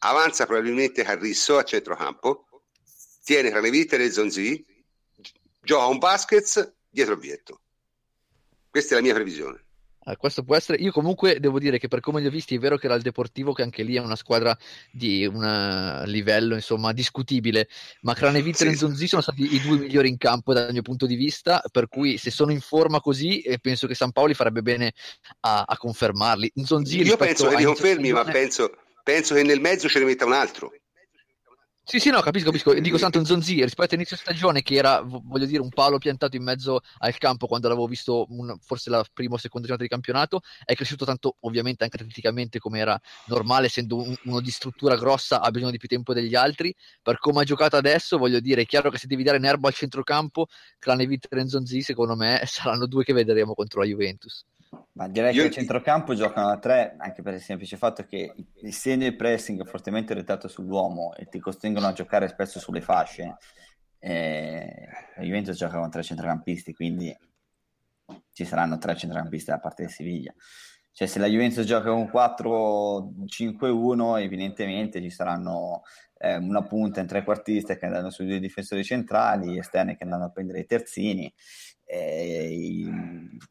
avanza probabilmente Carrisso a centrocampo tiene tra le vite e Zonzi, gioca un basket dietro biglietto. Questa è la mia previsione. Ah, questo può essere. Io comunque devo dire che per come li ho visti è vero che era il Deportivo, che anche lì è una squadra di un eh, livello insomma discutibile, ma Craneviter sì. e Zonzi sono stati i due migliori in campo dal mio punto di vista, per cui se sono in forma così eh, penso che San Paoli farebbe bene a, a confermarli. Zonzi Io penso che li confermi, ma penso, penso che nel mezzo ce ne metta un altro. Sì, sì, no, capisco, capisco. Dico tanto Zonzi rispetto all'inizio stagione, che era, voglio dire, un palo piantato in mezzo al campo quando l'avevo visto un, forse la prima o seconda giornata di campionato, è cresciuto tanto, ovviamente, anche atleticamente, come era normale, essendo un, uno di struttura grossa, ha bisogno di più tempo degli altri. Per come ha giocato adesso, voglio dire, è chiaro che se devi dare nervo al centrocampo, Claneviter e Zonzi, secondo me, saranno due che vedremo contro la Juventus. Ma direi Io... che il centrocampo giocano a tre anche per il semplice fatto che il segno di pressing fortemente orientato sull'uomo e ti costringono a giocare spesso sulle fasce. E... La Juventus gioca con tre centrocampisti, quindi ci saranno tre centrocampisti da parte di Siviglia. Cioè, se la Juventus gioca con 4-5-1, evidentemente ci saranno eh, una punta in trequartista che andranno sui due difensori centrali, esterni che andranno a prendere i terzini eh,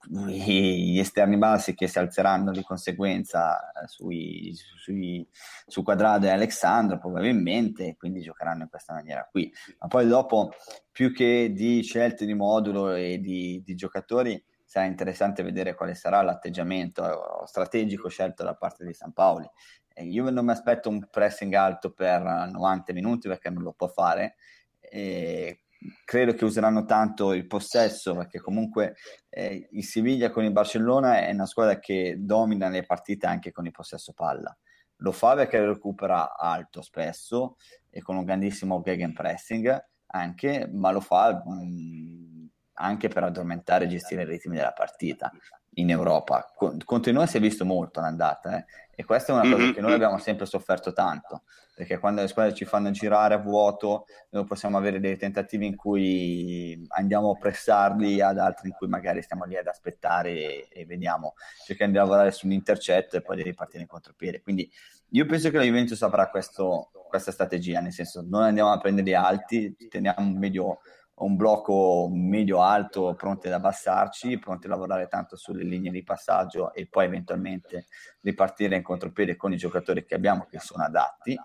gli esterni bassi che si alzeranno di conseguenza sui, sui, su Quadrado e Alexandro probabilmente, quindi giocheranno in questa maniera qui. Ma poi dopo, più che di scelte di modulo e di, di giocatori, sarà interessante vedere quale sarà l'atteggiamento strategico scelto da parte di San Paoli. io non mi aspetto un pressing alto per 90 minuti perché non lo può fare. E credo che useranno tanto il possesso perché comunque eh, il Siviglia con il Barcellona è una squadra che domina le partite anche con il possesso palla. Lo fa perché recupera alto spesso e con un grandissimo gegenpressing anche ma lo fa mh, mm, anche per addormentare e gestire i ritmi della partita in Europa. Con, contro noi si è visto molto l'andata eh? e questa è una cosa mm-hmm. che noi abbiamo sempre sofferto tanto, perché quando le squadre ci fanno girare a vuoto, noi possiamo avere dei tentativi in cui andiamo a pressarli, ad altri in cui magari stiamo lì ad aspettare e, e vediamo, cercando di lavorare su un intercetto e poi di ripartire in contropiede. Quindi io penso che la Juventus avrà questo, questa strategia, nel senso non andiamo a prendere alti, teniamo un medio un blocco medio-alto pronti ad abbassarci, pronti a lavorare tanto sulle linee di passaggio e poi eventualmente ripartire in contropiede con i giocatori che abbiamo che sono adatti,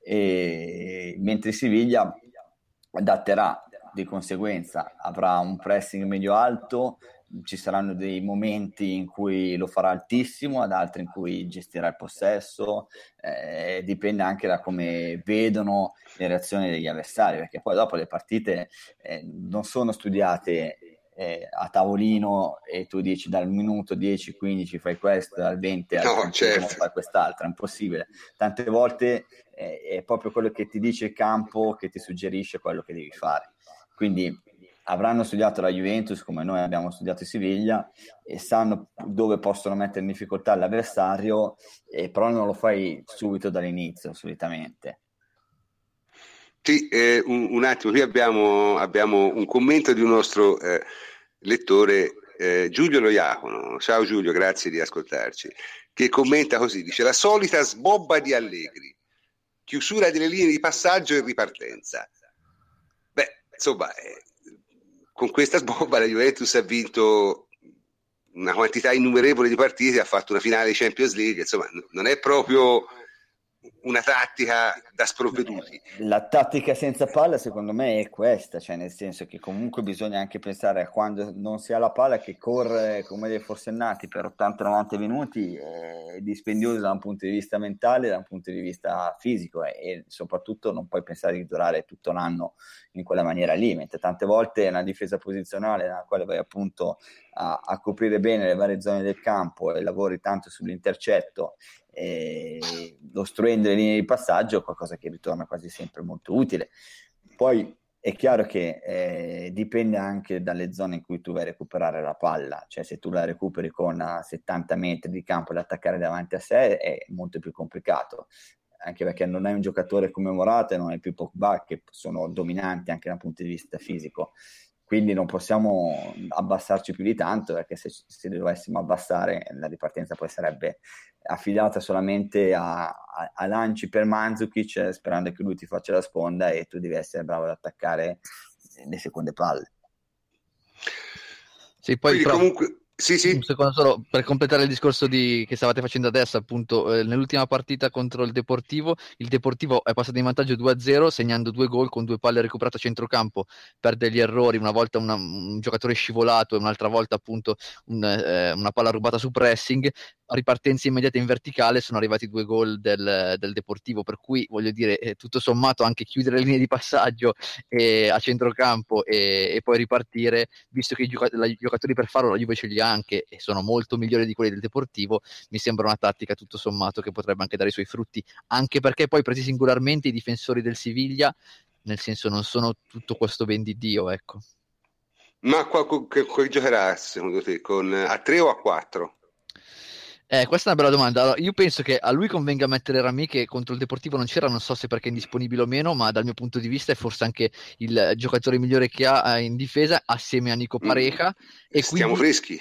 e, mentre Siviglia adatterà di conseguenza, avrà un pressing medio-alto, ci saranno dei momenti in cui lo farà altissimo, ad altri in cui gestirà il possesso, eh, dipende anche da come vedono le reazioni degli avversari, perché poi dopo le partite eh, non sono studiate eh, a tavolino e tu dici dal minuto 10-15 fai questo, dal 20 al no, certo. fai quest'altro, è impossibile. Tante volte eh, è proprio quello che ti dice il campo che ti suggerisce quello che devi fare. Quindi avranno studiato la Juventus come noi abbiamo studiato Siviglia e sanno dove possono mettere in difficoltà l'avversario, e però non lo fai subito dall'inizio solitamente. Sì, eh, un, un, attimo, qui abbiamo, abbiamo, un commento di un nostro eh, lettore, eh, Giulio Loiacono. Ciao Giulio, grazie di ascoltarci. Che commenta così: dice la solita sbobba di Allegri, chiusura delle linee di passaggio e ripartenza. Beh, insomma, eh, con questa sbobba la Juventus ha vinto una quantità innumerevole di partite, ha fatto una finale di Champions League, insomma, non è proprio una tattica da sprovveduti. La tattica senza palla secondo me è questa, cioè nel senso che comunque bisogna anche pensare a quando non si ha la palla che corre come dei forsennati per 80-90 minuti è dispendioso da un punto di vista mentale, da un punto di vista fisico e, e soprattutto non puoi pensare di durare tutto l'anno in quella maniera lì, mentre tante volte è una difesa posizionale nella quale vai appunto a, a coprire bene le varie zone del campo e lavori tanto sull'intercetto eh, ostruendo le linee di passaggio, qualcosa che ritorna quasi sempre molto utile. Poi è chiaro che eh, dipende anche dalle zone in cui tu vai a recuperare la palla, cioè se tu la recuperi con 70 metri di campo da attaccare davanti a sé è molto più complicato, anche perché non hai un giocatore come Morata non hai più Pogba che sono dominanti anche dal punto di vista fisico. Quindi non possiamo abbassarci più di tanto perché se, se dovessimo abbassare la ripartenza poi sarebbe affidata solamente a, a, a lanci per Mandzukic sperando che lui ti faccia la sponda e tu devi essere bravo ad attaccare le seconde palle. Sì, poi però... comunque sì, sì. Un secondo solo per completare il discorso di, che stavate facendo adesso, appunto, eh, nell'ultima partita contro il Deportivo, il Deportivo è passato in vantaggio 2-0 segnando due gol con due palle recuperate a centrocampo per degli errori, una volta una, un giocatore scivolato e un'altra volta appunto un, eh, una palla rubata su pressing, a ripartenza immediata in verticale sono arrivati due gol del, del Deportivo, per cui voglio dire, eh, tutto sommato anche chiudere le linee di passaggio eh, a centrocampo e, e, poi ripartire, visto che i giocatori per farlo la Juve ce li ha anche e sono molto migliori di quelli del Deportivo, mi sembra una tattica tutto sommato che potrebbe anche dare i suoi frutti, anche perché poi presi singolarmente i difensori del Siviglia, nel senso non sono tutto questo ben di Dio, ecco. Ma qua, che, che giocherà secondo te? Con, a 3 o a 4? Eh, questa è una bella domanda. Allora, io penso che a lui convenga mettere Rami che contro il Deportivo non c'era, non so se perché è indisponibile o meno, ma dal mio punto di vista è forse anche il giocatore migliore che ha eh, in difesa assieme a Nico mm. Pareja. Mm, e Stiamo quindi... freschi.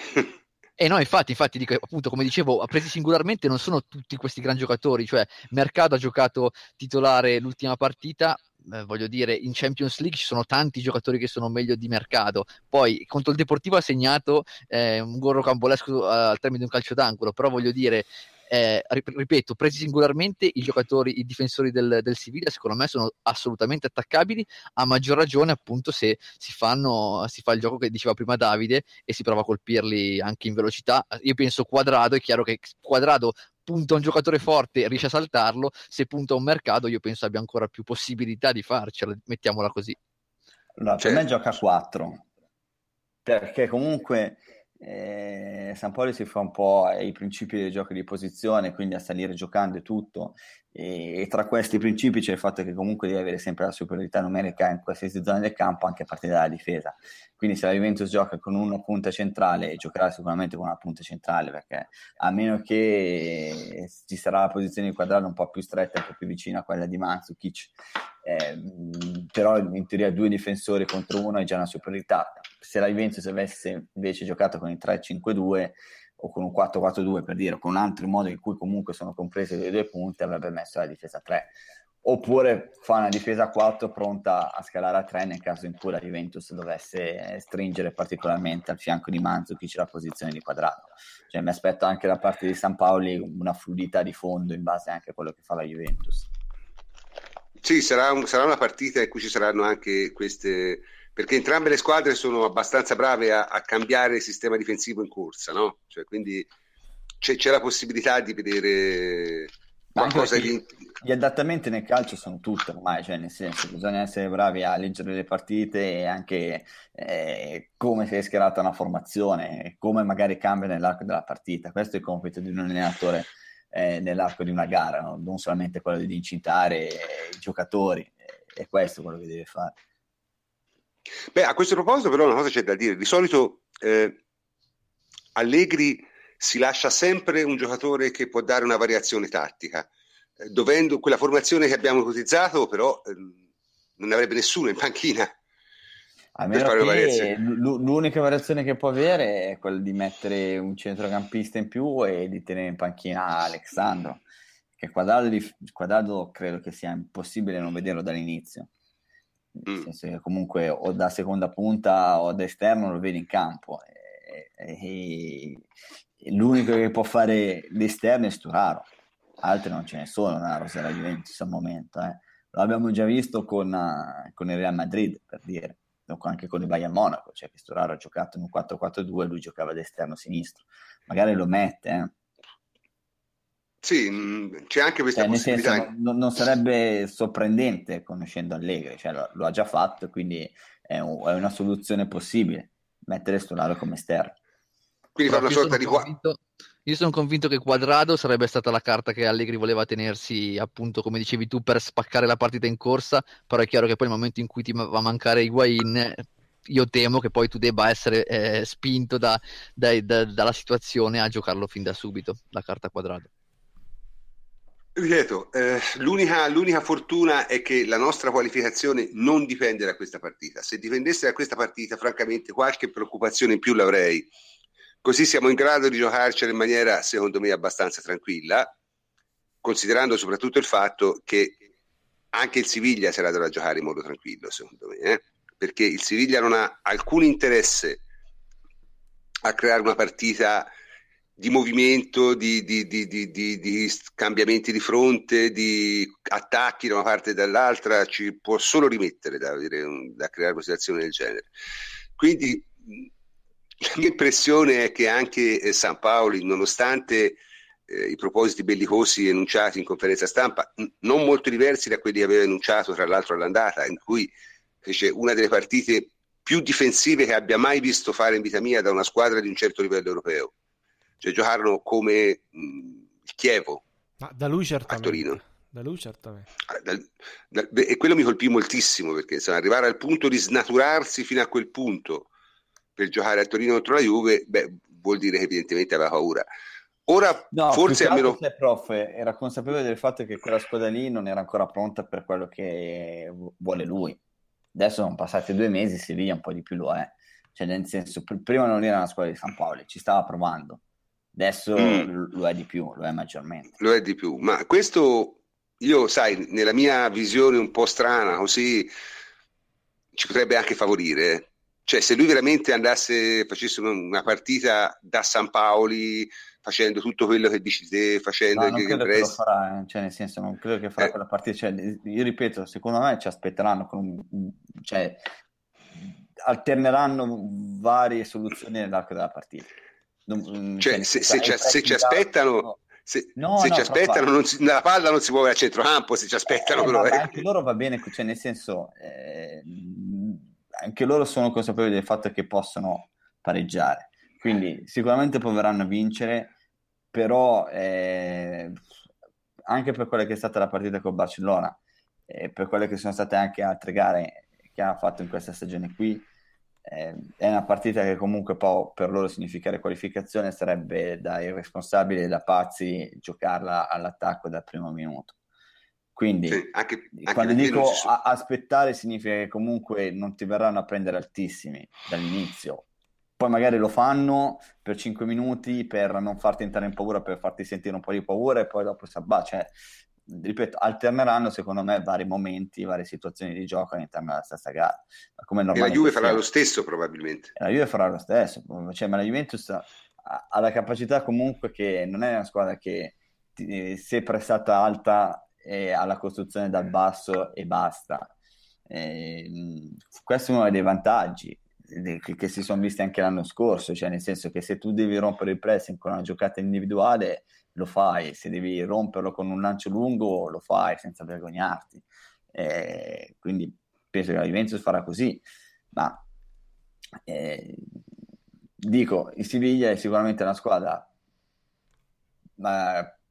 Eh no, infatti, infatti, dico, appunto, come dicevo, presi singolarmente non sono tutti questi gran giocatori, cioè Mercado ha giocato titolare l'ultima partita, eh, voglio dire, in Champions League ci sono tanti giocatori che sono meglio di mercato. Poi contro il Deportivo ha segnato eh, un gol rocambolesco uh, al termine di un calcio d'angolo, però voglio dire, eh, ripeto, presi singolarmente i giocatori, i difensori del, del Siviglia, secondo me sono assolutamente attaccabili, a maggior ragione appunto se si, fanno, si fa il gioco che diceva prima Davide e si prova a colpirli anche in velocità. Io penso Quadrado, è chiaro che Quadrado punta un giocatore forte e riesce a saltarlo, se punta un mercato io penso abbia ancora più possibilità di farcela, mettiamola così. Allora, per me gioca a 4, perché comunque eh, San Poli si fa un po' ai principi dei giochi di posizione, quindi a salire giocando e tutto, e, e, tra questi principi c'è il fatto che comunque devi avere sempre la superiorità numerica in qualsiasi zona del campo, anche a partire dalla difesa. Quindi se la Juventus gioca con una punta centrale, giocherà sicuramente con una punta centrale, perché a meno che ci sarà la posizione di quadrato un po' più stretta, un po' più vicina a quella di Mandzukic, eh, però in teoria due difensori contro uno è già una superiorità. Se la Juventus avesse invece giocato con il 3-5-2 o con un 4-4-2 per dire, o con un altro modo in cui comunque sono comprese le due punte, avrebbe messo la difesa 3. Oppure fa una difesa 4 pronta a scalare a 3 nel caso in cui la Juventus dovesse stringere particolarmente al fianco di Manzukic la posizione di quadrato. Cioè, mi aspetto anche da parte di San Paoli una fluidità di fondo in base anche a quello che fa la Juventus. Sì, sarà, un, sarà una partita in cui ci saranno anche queste perché entrambe le squadre sono abbastanza brave a, a cambiare il sistema difensivo in corsa, no? Cioè, quindi c'è, c'è, la possibilità di vedere qualcosa di... Gli adattamenti nel calcio sono tutti ormai, cioè nel senso bisogna essere bravi a leggere le partite e anche eh, come si è schierata una formazione, come magari cambia nell'arco della partita. Questo è il compito di un allenatore eh, nell'arco di una gara, no? non solamente quello di incitare i giocatori, è questo quello che deve fare. Beh, a questo proposito però una cosa c'è da dire, di solito eh, Allegri si lascia sempre un giocatore che può dare una variazione tattica, eh, dovendo quella formazione che abbiamo ipotizzato però eh, non avrebbe nessuno in panchina. A meno che l'unica variazione che può avere è quella di mettere un centrocampista in più e di tenere in panchina Alexandro, che quadrado, quadrado credo che sia impossibile non vederlo dall'inizio nel mm. senso che comunque o da seconda punta o da esterno lo vedi in campo. E, e, e l'unico che può fare l'esterno è Sturaro. Altri non ce ne sono nella Rosera Juventus al momento eh. lo abbiamo già visto con, uh, con, il Real Madrid per dire. Anche con il Bayern Monaco cioè che Sturaro ha giocato in un 4-4-2 e lui giocava da esterno sinistro. Magari lo mette eh sì, c'è anche questa cioè, possibilità. Senso, non, non, sarebbe sorprendente conoscendo Allegri, cioè lo, lo ha già fatto, quindi è, un, è, una soluzione possibile, mettere Stolaro come esterno. Quindi fa una sorta di... Convinto, io sono convinto che Quadrado sarebbe stata la carta che Allegri voleva tenersi, appunto, come dicevi tu, per spaccare la partita in corsa, però è chiaro che poi nel momento in cui ti va a mancare Higuain, io temo che poi tu debba essere eh, spinto da, da, da, dalla situazione a giocarlo fin da subito, la carta Quadrado. Ripeto, eh, l'unica, l'unica, fortuna è che la nostra qualificazione non dipende da questa partita. Se dipendesse da questa partita, francamente, qualche preoccupazione in più l'avrei. Così siamo in grado di giocarcela in maniera, secondo me, abbastanza tranquilla, considerando soprattutto il fatto che anche il Siviglia sarà da giocare in modo tranquillo, secondo me, eh? perché il Siviglia non ha alcun interesse a creare una partita di movimento, di, di, di, di, cambiamenti di fronte, di attacchi da una parte e dall'altra, ci può solo rimettere da, da creare una situazione del genere. Quindi la mia impressione è che anche eh, San Paoli, nonostante eh, i propositi bellicosi enunciati in conferenza stampa, n- non molto diversi da quelli che aveva enunciato tra l'altro all'andata, in cui fece una delle partite più difensive che abbia mai visto fare in vita mia da una squadra di un certo livello europeo cioè giocarono come mh, il Chievo Ma da lui certamente. a Torino. Da lui certamente. Ah, da, da, e quello mi colpì moltissimo perché insomma, arrivare al punto di snaturarsi fino a quel punto per giocare a Torino contro la Juve, beh, vuol dire che evidentemente aveva paura. Ora, no, forse almeno. Se prof era consapevole del fatto che quella squadra lì non era ancora pronta per quello che vuole lui. Adesso sono passati due mesi, Sevilla un po' di più lo è. Cioè, nel senso, prima non era una squadra di San Paolo, ci stava provando. Adesso mm. lo è di più, lo è maggiormente. Lo è di più, ma questo io, sai, nella mia visione un po' strana, così ci potrebbe anche favorire. Cioè, se lui veramente andasse, facesse una partita da San Paoli, facendo tutto quello che dici te, facendo no, non credo che lo farà, eh. cioè nel senso non credo che farà eh. quella partita, cioè, io ripeto, secondo me ci aspetteranno con cioè, alterneranno varie soluzioni nell'arco della partita. Non, mm, cioè, se, se, ci, se ci aspettano... Se, no, se no, ci aspettano, non si, la palla non si muove al centrocampo. Se ci aspettano, eh, però, eh. anche loro va bene, cioè, nel senso, eh, anche loro sono consapevoli del fatto che possono pareggiare. Quindi, sicuramente proveranno a vincere, però eh, anche per quella che è stata la partita con Barcellona, e per quelle che sono state anche altre gare che ha fatto in questa stagione qui, eh, è una partita che comunque può per loro significare qualificazione, sarebbe da irresponsabili e da pazzi giocarla all'attacco dal primo minuto. Quindi sì, anche, anche quando dico a- aspettare significa che comunque non ti verranno a prendere altissimi dall'inizio. Poi magari lo fanno per 5 minuti per non farti entrare in paura, per farti sentire un po' di paura e poi dopo si abba. Cioè, ripeto, alterneranno secondo me vari momenti, varie situazioni di gioco all'interno della stessa gara. Come e la Juve farà lo stesso probabilmente. E la Juve farà lo stesso, cioè, ma la Juventus ha, ha, la capacità comunque che non è una squadra che ti, se prestata alta è alla costruzione dal basso e basta. E, questo è uno dei vantaggi che, che si sono visti anche l'anno scorso, cioè nel senso che se tu devi rompere il pressing con una giocata individuale lo fai, se devi romperlo con un lancio lungo lo fai senza vergognarti. Eh, quindi penso che la Juventus farà così, ma eh, dico, il Siviglia è sicuramente una squadra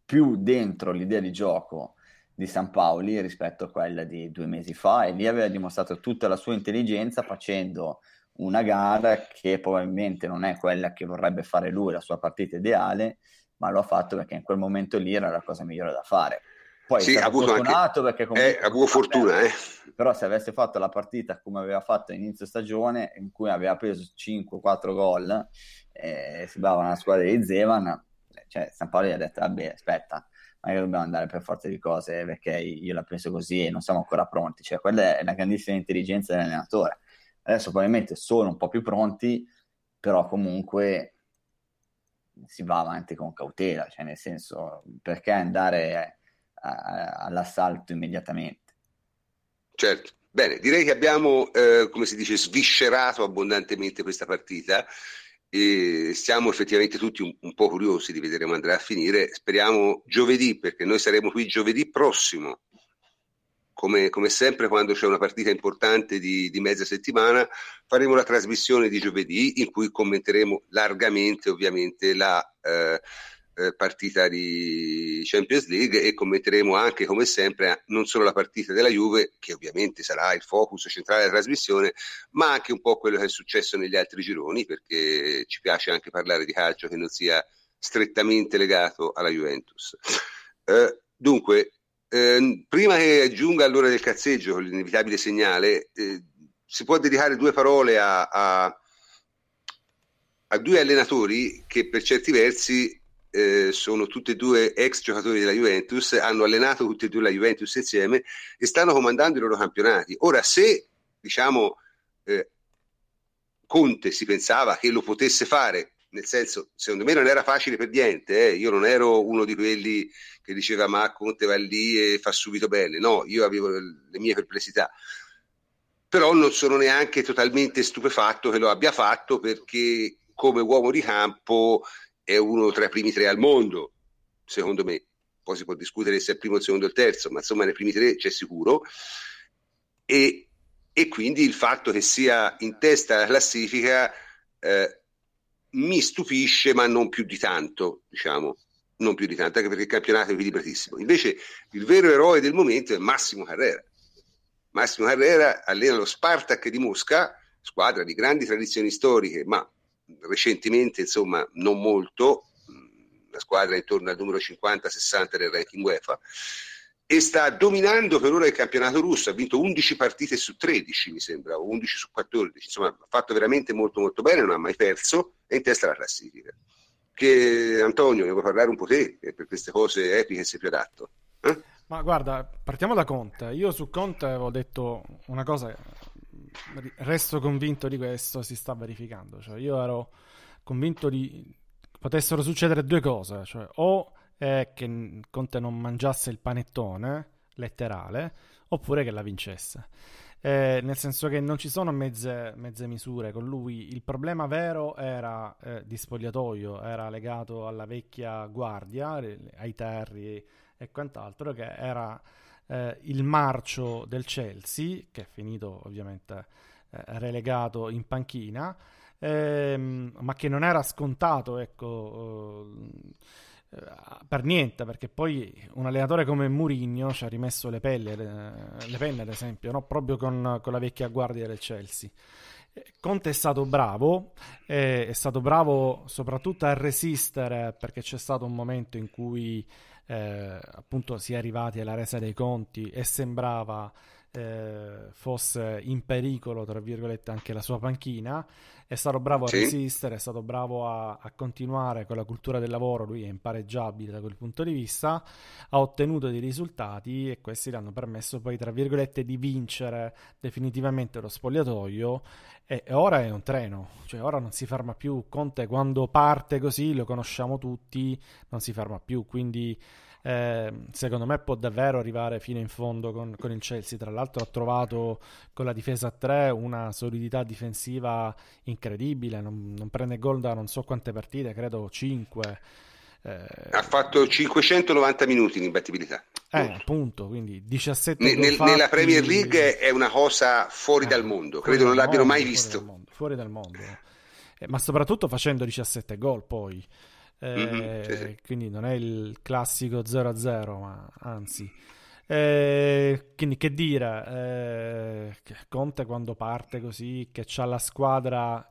più dentro l'idea di gioco di San Paoli rispetto a quella di due mesi fa e lì aveva dimostrato tutta la sua intelligenza facendo una gara che probabilmente non è quella che vorrebbe fare lui, la sua partita ideale, ma lo ha fatto perché in quel momento lì era la cosa migliore da fare. Poi sì, ha avuto fortunato anche, perché comunque... Eh, ha avuto fortuna, eh. Però se avesse fatto la partita come aveva fatto inizio stagione, in cui aveva preso 5-4 gol, eh, si bava una squadra di Zevan, cioè San Paolo gli ha detto, vabbè, aspetta, magari dobbiamo andare per forza di cose perché io la penso così e non siamo ancora pronti. Cioè, quella è la grandissima intelligenza dell'allenatore. Adesso probabilmente sono un po' più pronti, però comunque si va avanti con cautela, cioè nel senso perché andare a, a, all'assalto immediatamente. Certo, bene, direi che abbiamo, eh, come si dice, sviscerato abbondantemente questa partita e siamo effettivamente tutti un, un, po' curiosi di vedere come andrà a finire. Speriamo giovedì, perché noi saremo qui giovedì prossimo come, come, sempre quando c'è una partita importante di, di, mezza settimana, faremo la trasmissione di giovedì in cui commenteremo largamente ovviamente la eh, eh, partita di Champions League e commenteremo anche come sempre non solo la partita della Juve, che ovviamente sarà il focus centrale della trasmissione, ma anche un po' quello che è successo negli altri gironi, perché ci piace anche parlare di calcio che non sia strettamente legato alla Juventus. Eh, Dunque, eh, prima che aggiunga all'ora del cazzeggio l'inevitabile segnale, eh, si può dedicare due parole a, a, a, due allenatori che per certi versi eh, sono tutti e due ex giocatori della Juventus, hanno allenato tutti e due la Juventus insieme e stanno comandando i loro campionati. Ora, se diciamo eh, Conte si pensava che lo potesse fare, nel senso, secondo me non era facile per niente, eh? io non ero uno di quelli che diceva ma Conte va lì e fa subito bene, no, io avevo le mie perplessità, però non sono neanche totalmente stupefatto che lo abbia fatto perché come uomo di campo è uno tra i primi tre al mondo, secondo me. Poi si può discutere se è il primo, il secondo o il terzo, ma insomma nei primi tre c'è sicuro. E, e quindi il fatto che sia in testa alla classifica eh, mi stupisce, ma non più di tanto, diciamo, non più di tanto, anche perché il campionato è equilibratissimo. Invece il vero eroe del momento è Massimo Carrera. Massimo Carrera allena lo Spartak di Mosca, squadra di grandi tradizioni storiche, ma recentemente, insomma, non molto, la squadra intorno al numero 50-60 del ranking UEFA, e sta dominando per ora il campionato russo, ha vinto 11 partite su 13 mi sembra, o 11 su 14, insomma ha fatto veramente molto molto bene, non ha mai perso, è in testa alla classifica. Che Antonio, ne vuoi parlare un po' te, che per queste cose epiche sei più adatto? Eh? Ma guarda, partiamo da Conte. Io su Conte avevo detto una cosa resto convinto di questo, si sta verificando. Cioè, io ero convinto di potessero succedere due cose, cioè, o eh, che Conte non mangiasse il panettone letterale, oppure che la vincesse. Eh, nel senso che non ci sono mezze, mezze, misure con lui. Il problema vero era eh, di spogliatoio, era legato alla vecchia guardia, ai terri e quant'altro, che era eh, il marcio del Chelsea, che è finito ovviamente eh, relegato in panchina, ehm, ma che non era scontato, ecco, eh, per niente, perché poi un allenatore come Mourinho ci ha rimesso le, pelle, le, le penne, ad esempio, no? proprio con, con la vecchia guardia del Chelsea. Eh, Conte è stato bravo, è stato bravo soprattutto a resistere perché c'è stato un momento in cui eh, appunto si è arrivati alla resa dei conti e sembrava eh, fosse in pericolo, tra virgolette, anche la sua panchina. È stato bravo a sì. resistere, è stato bravo a, a, continuare con la cultura del lavoro, lui è impareggiabile da quel punto di vista, ha ottenuto dei risultati e questi gli hanno permesso poi, tra virgolette, di vincere definitivamente lo spogliatoio e, e ora è un treno, cioè ora non si ferma più, Conte quando parte così, lo conosciamo tutti, non si ferma più, quindi eh, secondo me può davvero arrivare fino in fondo con, con, il Chelsea. Tra l'altro ha trovato con la difesa a 3 una solidità difensiva incredibile, non, non prende gol da non so quante partite, credo 5. Eh, ha fatto 590 minuti in imbattibilità. Eh, appunto, quindi 17 ne, nel, fatti... Nella Premier League è una cosa fuori eh, dal mondo, credo non l'abbiano mai visto. Fuori dal mondo, fuori dal mondo. Eh, ma soprattutto facendo 17 gol poi. Mm-hmm, sì, sì. Quindi non è il classico 0-0, ma anzi. Eh, quindi che dire, eh, Conte quando parte così, che c'ha la squadra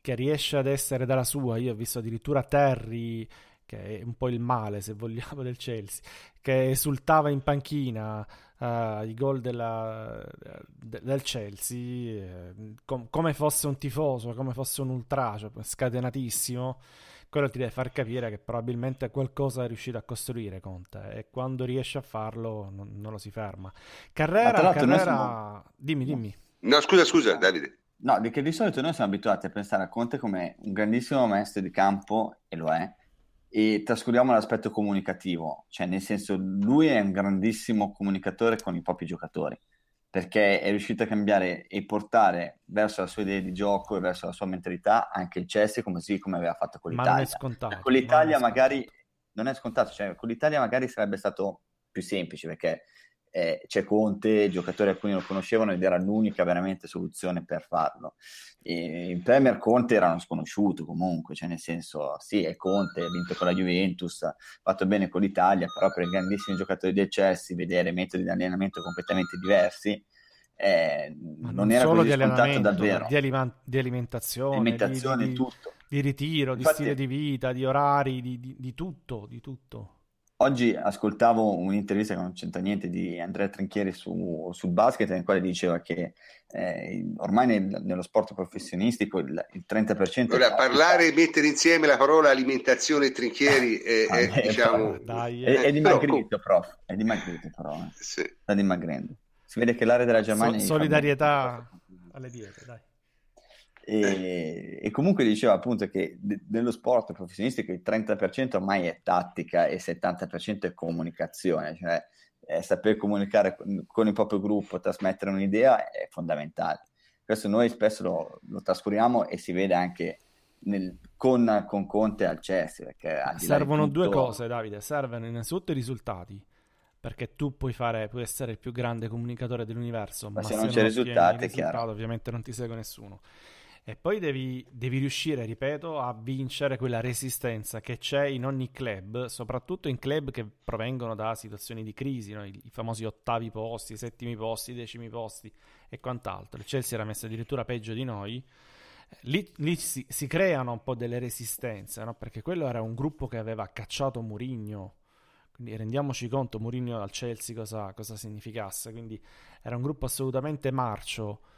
che riesce ad essere dalla sua, io ho visto addirittura Terry, che è un po' il male se vogliamo (laughs) del Chelsea, che esultava in panchina uh, i gol della, de, del Chelsea, eh, com- come fosse un tifoso, come fosse un ultra, cioè, scatenatissimo quello ti deve far capire che probabilmente qualcosa è riuscito a costruire Conte e quando riesce a farlo non, non lo si ferma. Carrera, Carrera... Siamo... dimmi, dimmi. No, scusa, scusa, Davide. No, perché di solito noi siamo abituati a pensare a Conte come un grandissimo maestro di campo, e lo è, e trascuriamo l'aspetto comunicativo, cioè nel senso lui è un grandissimo comunicatore con i propri giocatori perché è riuscito a cambiare e portare verso la sua idea di gioco e verso la sua mentalità anche il Chelsea così come aveva fatto con l'Italia. Ma non è scontato. Con l'Italia magari non è scontato, cioè con l'Italia magari sarebbe stato più semplice perché eh, c'è Conte, giocatori alcuni lo conoscevano ed era l'unica veramente soluzione per farlo. E in Premier Conte era uno sconosciuto comunque, cioè nel senso, sì, è Conte, ha vinto con la Juventus, ha fatto bene con l'Italia, però per i grandissimi giocatori del Chelsea vedere metodi di allenamento completamente diversi eh, non, non era così scontato davvero. Di, alima- di alimentazione, alimentazione di, di, tutto. di ritiro, Infatti, di stile di vita, di orari, di, di tutto, di tutto. Oggi ascoltavo un'intervista che non c'entra niente di Andrea Trinchieri su, sul basket, nel quale diceva che eh, ormai nel, nello sport professionistico il, il 30%... Allora, parlare e mettere insieme la parola alimentazione e Trinchieri è, (laughs) è, è diciamo... Dai, è, è dimagrito, però, prof, è dimagrito però, eh. sì. sta dimagrendo. Si vede che l'area della Germania... So, solidarietà alle diete, dai. E, e, comunque diceva appunto che de- nello sport professionistico il 30% ormai è tattica e il 70% è comunicazione, cioè è saper comunicare con, con, il proprio gruppo, trasmettere un'idea è fondamentale. Questo noi spesso lo, lo trascuriamo e si vede anche nel, con, con, Conte al Chelsea. Servono tutto... due cose, Davide. Servono innanzitutto i risultati perché tu puoi, fare, puoi essere il più grande comunicatore dell'universo, ma, ma se, non c'è risultati, è chiaro. ovviamente non ti segue nessuno. E poi devi, devi, riuscire, ripeto, a vincere quella resistenza che c'è in ogni club, soprattutto in club che provengono da situazioni di crisi, no? I, I, famosi ottavi posti, settimi posti, decimi posti e quant'altro. Il Chelsea era messo addirittura peggio di noi. Lì, lì si, si, creano un po' delle resistenze, no? perché quello era un gruppo che aveva cacciato Murigno. Quindi rendiamoci conto Murigno al Chelsea cosa, cosa significasse. Quindi era un gruppo assolutamente marcio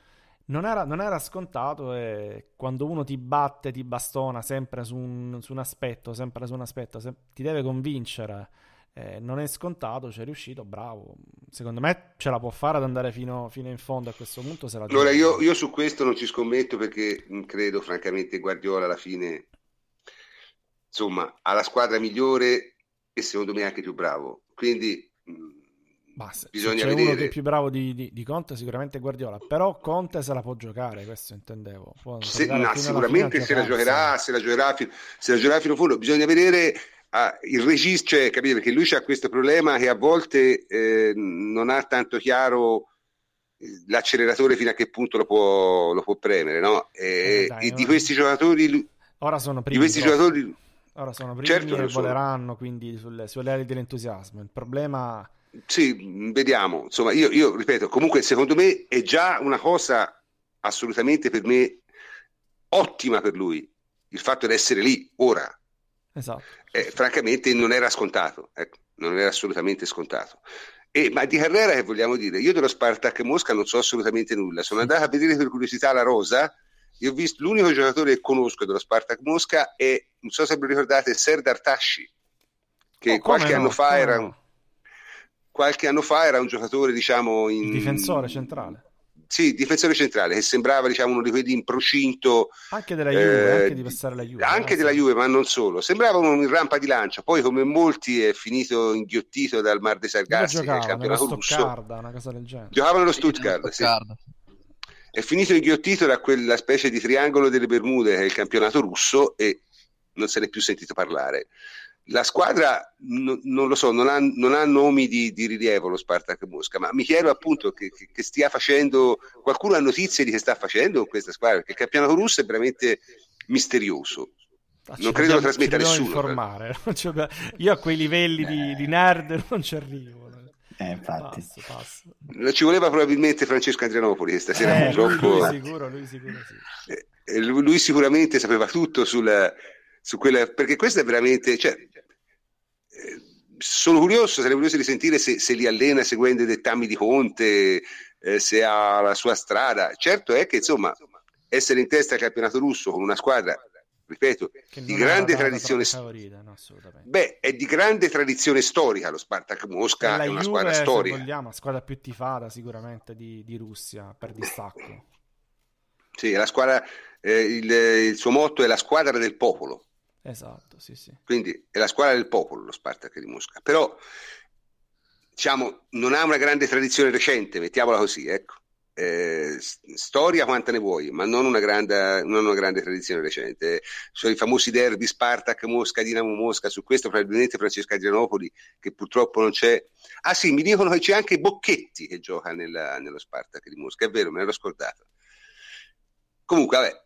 non era, non era, scontato e quando uno ti batte, ti bastona sempre su un, su un aspetto, sempre su un aspetto, se, ti deve convincere, eh, non è scontato, ci è riuscito, bravo. Secondo me ce la può fare ad andare fino, fino in fondo a questo punto. Se allora io, io, su questo non ci scommetto perché credo francamente Guardiola alla fine, insomma, ha la squadra migliore e secondo me anche più bravo. Quindi ma se, Bisogna se c'è vedere. uno che è più bravo di, di, di, Conte, sicuramente Guardiola. Però Conte se la può giocare, questo intendevo. Se, no, sicuramente se la, giocherà, se la giocherà, se la giocherà fino a fondo. Bisogna vedere ah, il registro, cioè, capire perché lui ha questo problema che a volte eh, non ha tanto chiaro eh, l'acceleratore fino a che punto lo può, lo può premere, no? E, eh, dai, e di questi giocatori... Ora sono primi. Di questi giocatori... Ora sono primi certo e voleranno, quindi sulle, sulle ali dell'entusiasmo. Il problema sì, vediamo. Insomma, io, io, ripeto, comunque secondo me è già una cosa assolutamente per me ottima per lui il fatto di essere lì ora. Esatto. Eh, francamente non era scontato, ecco, non era assolutamente scontato. E, ma di Carrera che vogliamo dire? Io dello Spartak Mosca non so assolutamente nulla. Sono andato a vedere per curiosità la rosa e ho visto l'unico giocatore che conosco dello Spartak Mosca è, non so se vi ricordate, Serdar Tashi, che oh, qualche no? anno fa era... No? Qualche anno fa era un giocatore, diciamo, in... difensore centrale. Sì, difensore centrale, che sembrava diciamo, uno di quelli in procinto. Anche della Juve, eh, anche di passare la Juve. Anche della Juve, ma non solo. Sembrava uno in rampa di lancia. Poi, come molti, è finito inghiottito dal Mar dei Sargassi, il campionato russo. Una cosa del genere. Giocava nello Stuttgart, sì. È finito inghiottito da quella specie di triangolo delle Bermude, che è il campionato russo, e non se ne è più sentito parlare. La squadra no, non lo so, non ha, non ha nomi di, di, rilievo lo Spartak Mosca, ma mi chiedo appunto che, che, che, stia facendo, qualcuno ha notizie di che sta facendo con questa squadra, perché il campionato russo è veramente misterioso. Ah, non credo lo trasmetta nessuno. Informare. (laughs) Io a quei livelli di, di nerd non ci arrivo. Eh, infatti. Passo, passo. Ci voleva probabilmente Francesco Andrianopoli stasera eh, purtroppo. Lui, lui sicuro, lui sicuro sì. Eh, lui sicuramente sapeva tutto sul, su quella, perché questo è veramente, cioè, eh, sono curioso, sarei curioso di sentire se, se, li allena seguendo i dettami di Conte, eh, se ha la sua strada. Certo è che insomma essere in testa al campionato russo con una squadra, ripeto, di grande tradizione favorita, no, beh, è di grande tradizione storica lo Spartak Mosca, è, una Juve, squadra storica. Vogliamo, squadra più tifata sicuramente di, di Russia per distacco. Sì, la squadra, eh, il, il suo motto è la squadra del popolo. Esatto, sì, sì. Quindi è la squadra del popolo lo Spartak di Mosca. Però, diciamo, non ha una grande tradizione recente, mettiamola così, ecco. Eh, storia quanta ne vuoi, ma non una, grande, non una grande tradizione recente. Sono i famosi derby Spartak, Mosca, Dinamo Mosca, su questo probabilmente Francesco Adrianopoli, che purtroppo non c'è. Ah sì, mi dicono che c'è anche Bocchetti che gioca nella, nello Spartak di Mosca, è vero, me l'ero scordato. Comunque, vabbè,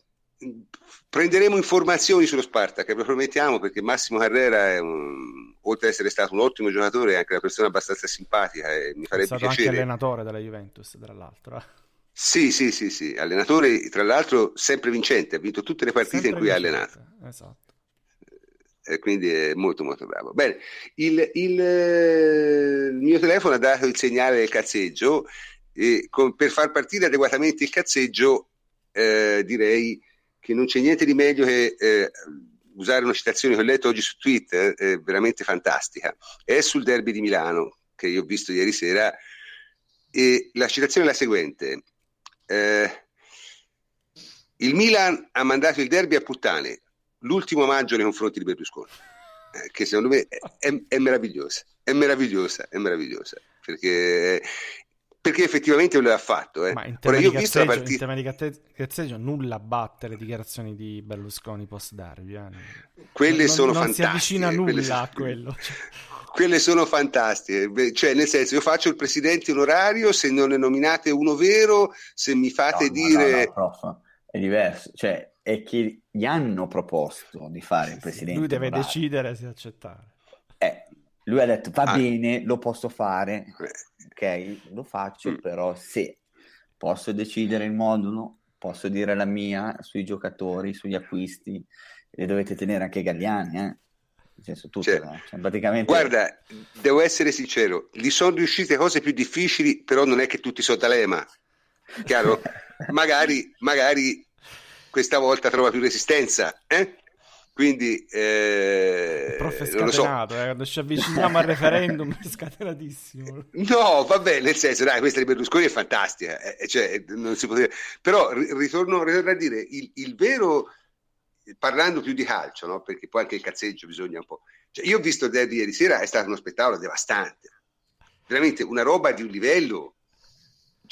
prenderemo informazioni sullo Spartak, lo promettiamo, perché Massimo Carrera è un, oltre ad essere stato un ottimo giocatore, è anche una persona abbastanza simpatica e mi farebbe è stato piacere. anche allenatore della Juventus, tra l'altro. Sì, sì, sì, sì, allenatore tra l'altro sempre vincente, ha vinto tutte le partite sempre in cui ha allenato. Esatto. e quindi è molto molto bravo. Bene, il, il, il mio telefono ha dato il segnale del cazzeggio e con, per far partire adeguatamente il cazzeggio eh, direi che non c'è niente di meglio che eh, usare una citazione che ho letto oggi su Twitter, è veramente fantastica, è sul derby di Milano che io ho visto ieri sera e la citazione è la seguente. Eh, il Milan ha mandato il derby a puttane, l'ultimo maggio nei confronti di Berlusconi, eh, che secondo me è, è, è, meravigliosa, è meravigliosa, è meravigliosa, perché, perché effettivamente lo ha fatto. Eh. Ma in tema, Ora, io ho visto la partita... in tema di cazzeggio nulla batte le dichiarazioni di Berlusconi post derby. Eh. Quelle non, sono non fantastiche. Non si avvicina nulla quelle... a quello. (laughs) Cioè. quelle sono fantastiche, cioè nel senso io faccio il presidente onorario se non ne nominate uno vero, se mi fate no, dire... No, no, prof, è diverso, cioè è che gli hanno proposto di fare il presidente Lui deve onorario. decidere se accettare. Eh, lui ha detto va Ah. bene, lo posso fare, Eh, ok, lo faccio, Mm. però se posso decidere il modulo, posso dire la mia sui giocatori, sugli acquisti, e dovete tenere anche Galliani, eh. Senso tutto, Cioè, no? Cioè, praticamente... Guarda, devo essere sincero, gli sono riuscite cose più difficili, però non è che tutti sono D'Alema, chiaro? (laughs) magari, magari questa volta trova più resistenza, eh? Quindi, eh, prof lo so. scatenato, eh, quando ci avviciniamo al referendum è scatenatissimo. No, vabbè, nel senso, dai, questa di Berlusconi è fantastica, eh, cioè, non si dire. Però ri- ritorno, ritorno a dire, il, il vero, parlando più di calcio, no? perché poi anche il cazzeggio bisogna un po'... Cioè, io ho visto il derby ieri sera, è stato uno spettacolo devastante, veramente una roba di un livello,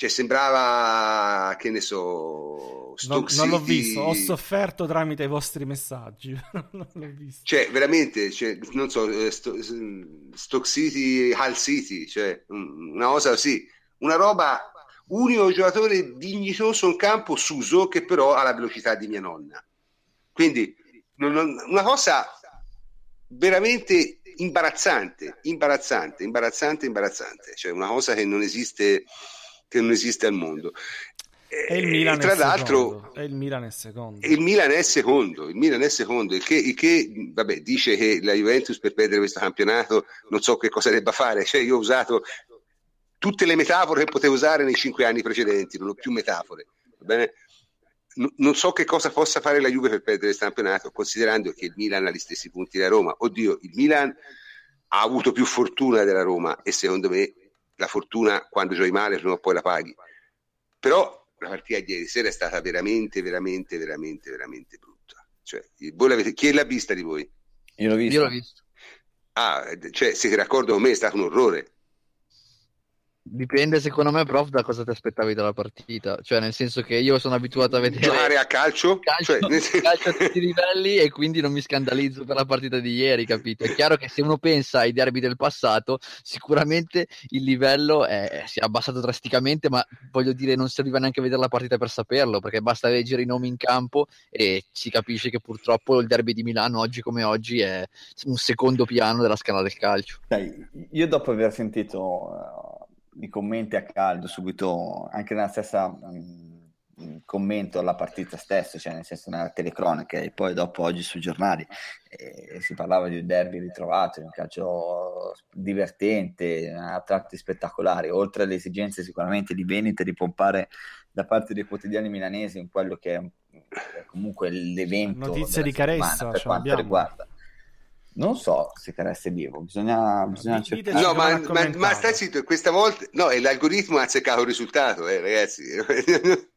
cioè sembrava, che ne so, Non, non l'ho visto, ho sofferto tramite i vostri messaggi, (laughs) non l'ho visto. Cioè, veramente, cioè, non so, eh, Sto- Stoke City, Hull City, cioè, un- una cosa così, una roba, unico giocatore dignitoso in campo, Suso, che però ha la velocità di mia nonna. Quindi, non- non- una cosa veramente imbarazzante, imbarazzante, imbarazzante, imbarazzante, cioè una cosa che non esiste, che non esiste al mondo. E il Milan tra è l'altro, secondo. E il Milan è secondo. il Milan è secondo, il Milan è secondo, il che, il che, vabbè, dice che la Juventus per perdere questo campionato non so che cosa debba fare, cioè io ho usato tutte le metafore che potevo usare nei cinque anni precedenti, non ho più metafore, va bene? Non so che cosa possa fare la Juve per perdere questo campionato, considerando che il Milan ha gli stessi punti della Roma. Oddio, il Milan ha avuto più fortuna della Roma e secondo me la fortuna quando giochi male prima o poi la paghi. Però la partita di ieri sera è stata veramente, veramente, veramente, veramente brutta. Cioè, voi l'avete, chi l'ha vista di voi? Io l'ho visto. Io l'ho visto. Ah, cioè, siete d'accordo con me? È stato un orrore. Dipende secondo me, prof, da cosa ti aspettavi dalla partita. Cioè, nel senso che io sono abituato a vedere Giocare a calcio? calcio, Cioè, (laughs) calcio a tutti i livelli e quindi non mi scandalizzo per la partita di ieri, capito? È chiaro che se uno pensa ai derby del passato, sicuramente il livello è- si è abbassato drasticamente, ma voglio dire, non serviva neanche a vedere la partita per saperlo, perché basta leggere i nomi in campo e si capisce che purtroppo il derby di Milano, oggi come oggi, è un secondo piano della scala del calcio. Sai, io dopo aver sentito eh, i commenti a caldo subito, anche nella stessa mm, commento alla partita stessa, cioè nel senso nella telecronaca e poi dopo oggi sui giornali, eh, si parlava di un derby ritrovato, di un calcio divertente, a tratti spettacolari, oltre alle esigenze sicuramente di vendita e di pompare da parte dei quotidiani milanesi in quello che è, è comunque l'evento Notizie di Caressa, settimana per quanto l'abbiamo. riguarda. Non so se Caressa è vivo, bisogna, bisogna cercare. No, ma, ma, ma stai zitto, questa volta no, e l'algoritmo ha azzeccato il risultato, eh, ragazzi. (laughs)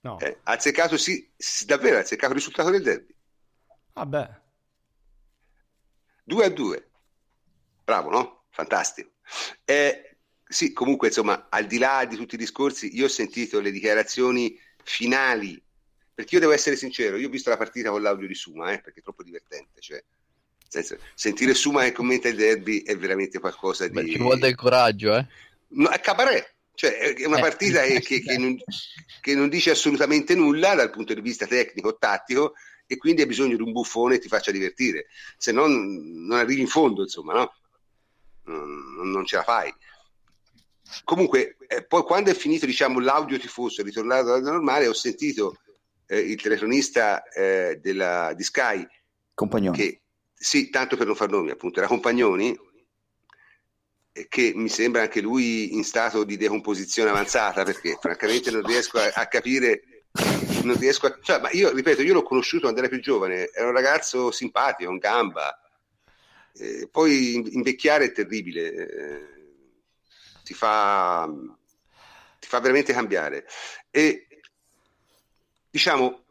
No, Eh, ha azzeccato, sì, sì, davvero ha azzeccato il risultato del derby. vabbè. 2 a 2. Bravo, no? Fantastico. Eh, sì, comunque, insomma, al di là di tutti i discorsi, io ho sentito le dichiarazioni finali, perché io devo essere sincero, io ho visto la partita con l'audio di Suma, eh, perché è troppo divertente, cioè, senso, sentire Suma che commenta il derby è veramente qualcosa di... Beh, ci vuole del coraggio, eh? No, è cabaret, cioè è una Eh. partita che, che- che non, che non dice assolutamente nulla dal punto di vista tecnico tattico e quindi hai bisogno di un buffone che ti faccia divertire, se no non arrivi in fondo, insomma, no? Non, non ce la fai. Comunque, eh, poi quando è finito diciamo, l'audio tifoso, è ritornato all'audio normale, ho sentito eh, il telefonista eh, della, di Sky Compagnoni. Che, sì, tanto per non far nomi, appunto, era Compagnoni, che mi sembra anche lui in stato di decomposizione avanzata, perché francamente non riesco a, a capire non riesco a... Cioè, ma io, ripeto, io l'ho conosciuto quando era più giovane, era un ragazzo simpatico, un gamba, eh, poi invecchiare è terribile, eh, ti, fa, ti fa veramente cambiare. E diciamo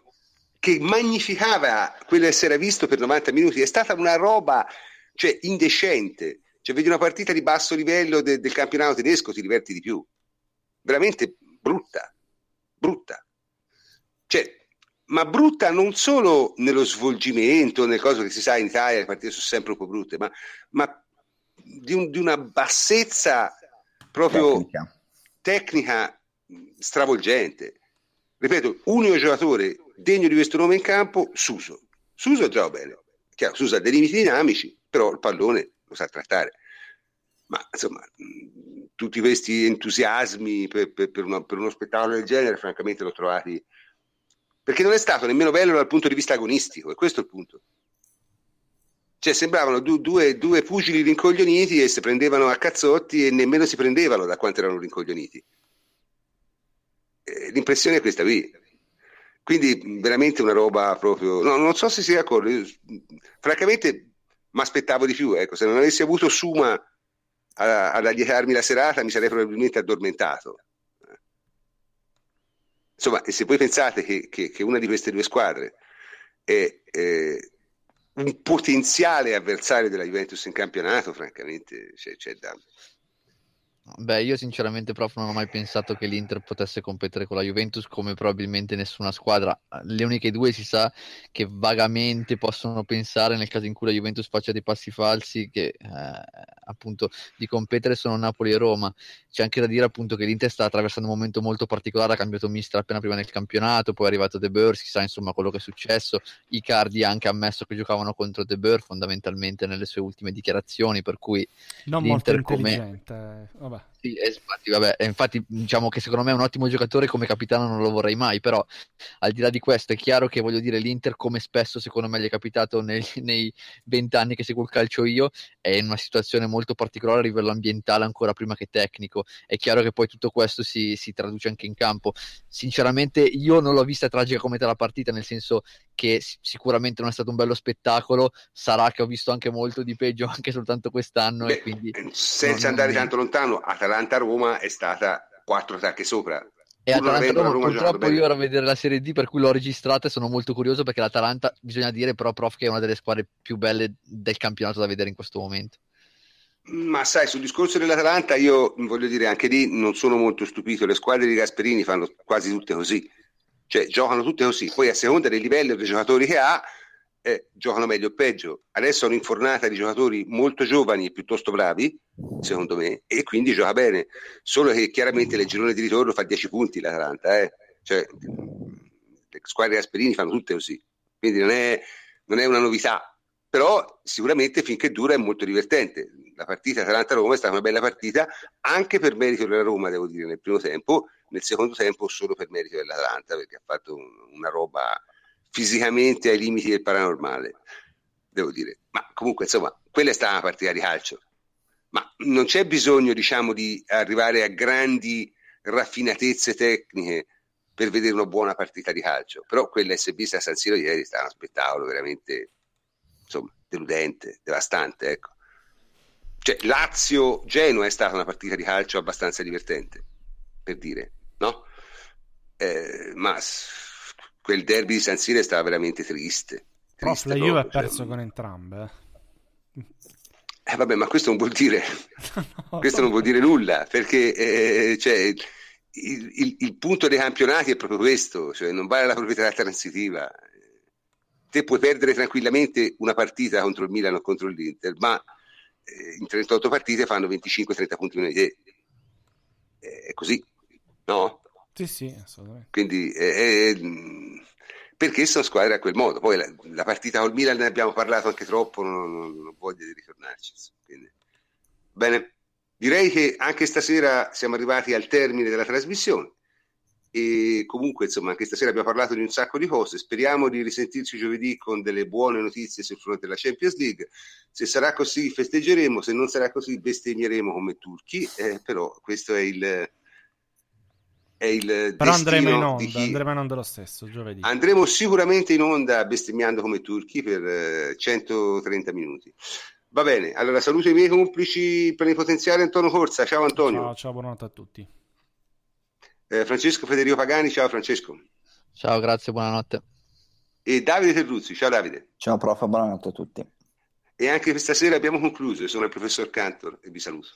che magnificava quello si era visto per 90 minuti, è stata una roba cioè, indecente. Cioè, vedi una partita di basso livello de- del campionato tedesco, ti diverti di più. Veramente brutta, brutta. Cioè, ma brutta non solo nello svolgimento, nel caso che si sa in Italia le partite sono sempre un po' brutte, ma, ma di, un, di, una bassezza proprio tecnica. tecnica stravolgente. Ripeto, unico giocatore degno di questo nome in campo, Suso. Suso gioca bene. Chiaro, Suso ha dei limiti dinamici, però il pallone lo sa trattare. Ma insomma, tutti questi entusiasmi per, per, per, una, per uno spettacolo del genere, francamente, l'ho trovati perché non è stato nemmeno bello dal punto di vista agonistico, e questo è il punto. Cioè sembravano du- due, due, pugili rincoglioniti e si prendevano a cazzotti e nemmeno si prendevano da quanto erano rincoglioniti. Eh, l'impressione è questa qui. Quindi veramente una roba proprio... No, non so se sia d'accordo. Francamente mi aspettavo di più. Ecco. Se non avessi avuto Suma ad allietarmi la serata mi sarei probabilmente addormentato Insomma, e se voi pensate che, che, che una di queste due squadre è, è, un potenziale avversario della Juventus in campionato, francamente c'è, c'è da, Beh, io sinceramente prof non ho mai pensato che l'Inter potesse competere con la Juventus come probabilmente nessuna squadra. Le uniche due si sa che vagamente possono pensare nel caso in cui la Juventus faccia dei passi falsi che eh, appunto di competere sono Napoli e Roma. C'è anche da dire appunto che l'Inter sta attraversando un momento molto particolare, ha cambiato mister appena prima nel campionato, poi è arrivato De Boer, si sa insomma quello che è successo. I Cardi ha anche ammesso che giocavano contro De Boer fondamentalmente nelle sue ultime dichiarazioni, per cui non l'Inter molto intelligente. Come... Vabbè Never sì, infatti, vabbè, infatti diciamo che secondo me è un ottimo giocatore come capitano non lo vorrei mai, però al di là di questo è chiaro che voglio dire l'Inter come spesso secondo me gli è capitato nei, (laughs) nei vent'anni che seguo il calcio io è in una situazione molto particolare a livello ambientale ancora prima che tecnico, è chiaro che poi tutto questo si, si traduce anche in campo, sinceramente io non l'ho vista tragica come te la partita, nel senso che sicuramente non è stato un bello spettacolo, sarà che ho visto anche molto di peggio (laughs) anche soltanto quest'anno Beh, e quindi senza andare tanto lontano Atalanta-Roma è stata quattro tacche sopra. E Atalanta-Roma, Roma purtroppo io ero a vedere la Serie D per cui l'ho registrata e sono molto curioso perché l'Atalanta, bisogna dire però prof che è una delle squadre più belle del campionato da vedere in questo momento. Ma sai, sul discorso dell'Atalanta io voglio dire anche lì non sono molto stupito, le squadre di Gasperini fanno quasi tutte così, cioè giocano tutte così, poi a seconda del livello dei giocatori che ha eh, giocano meglio o peggio. Adesso hanno un'infornata di giocatori molto giovani e piuttosto bravi, secondo me, e quindi gioca bene. Solo che chiaramente nel girone di ritorno fa 10 punti l'Atalanta, eh? cioè, le squadre Asperini fanno tutte così, quindi non è, non è una novità. Però sicuramente finché dura è molto divertente. La partita Atalanta-Roma è stata una bella partita anche per merito della Roma, devo dire, nel primo tempo, nel secondo tempo solo per merito dell'Atalanta, perché ha fatto un, una roba fisicamente ai limiti del paranormale, devo dire. Ma comunque, insomma, quella è stata una partita di calcio. Ma non c'è bisogno, diciamo, di arrivare a grandi raffinatezze tecniche per vedere una buona partita di calcio. Però quella SB a San Siro ieri è stato uno spettacolo veramente, insomma, deludente, devastante, ecco. Cioè, Lazio-Genoa è stata una partita di calcio abbastanza divertente, per dire, no? Eh, ma quel derby di San Siro è stato veramente triste. Prof, la Juve ha perso cioè... con entrambe. Eh, vabbè, ma questo non vuol dire, (laughs) no, questo non vuol dire nulla, perché eh, cioè, il, il, il, punto dei campionati è proprio questo, cioè non vale la proprietà transitiva. Te puoi perdere tranquillamente una partita contro il Milan o contro l'Inter, ma eh, in 38 partite fanno 25-30 punti meno di te. È così, no? Sì, sì, assolutamente. Quindi, eh, eh, perché sono squadre a quel modo. Poi la, la, partita col Milan ne abbiamo parlato anche troppo, non, non, non voglio di ritornarci. Quindi. Bene, direi che anche stasera siamo arrivati al termine della trasmissione e comunque insomma anche stasera abbiamo parlato di un sacco di cose speriamo di risentirci giovedì con delle buone notizie sul fronte della Champions League se sarà così festeggeremo se non sarà così bestemmieremo come turchi eh, però questo è il è il però andremo in onda chi... andremo in onda lo stesso giovedì andremo sicuramente in onda bestemmiando come turchi per eh, 130 minuti va bene allora saluto i miei complici plenipotenziari Antonio Corsa ciao Antonio ciao, ciao buonanotte a tutti eh, Francesco Federico Pagani, ciao Francesco. Ciao, grazie, buonanotte. E Davide Terruzzi, ciao Davide. Ciao prof, buonanotte a tutti. E anche questa sera abbiamo concluso, sono il professor Cantor e vi saluto.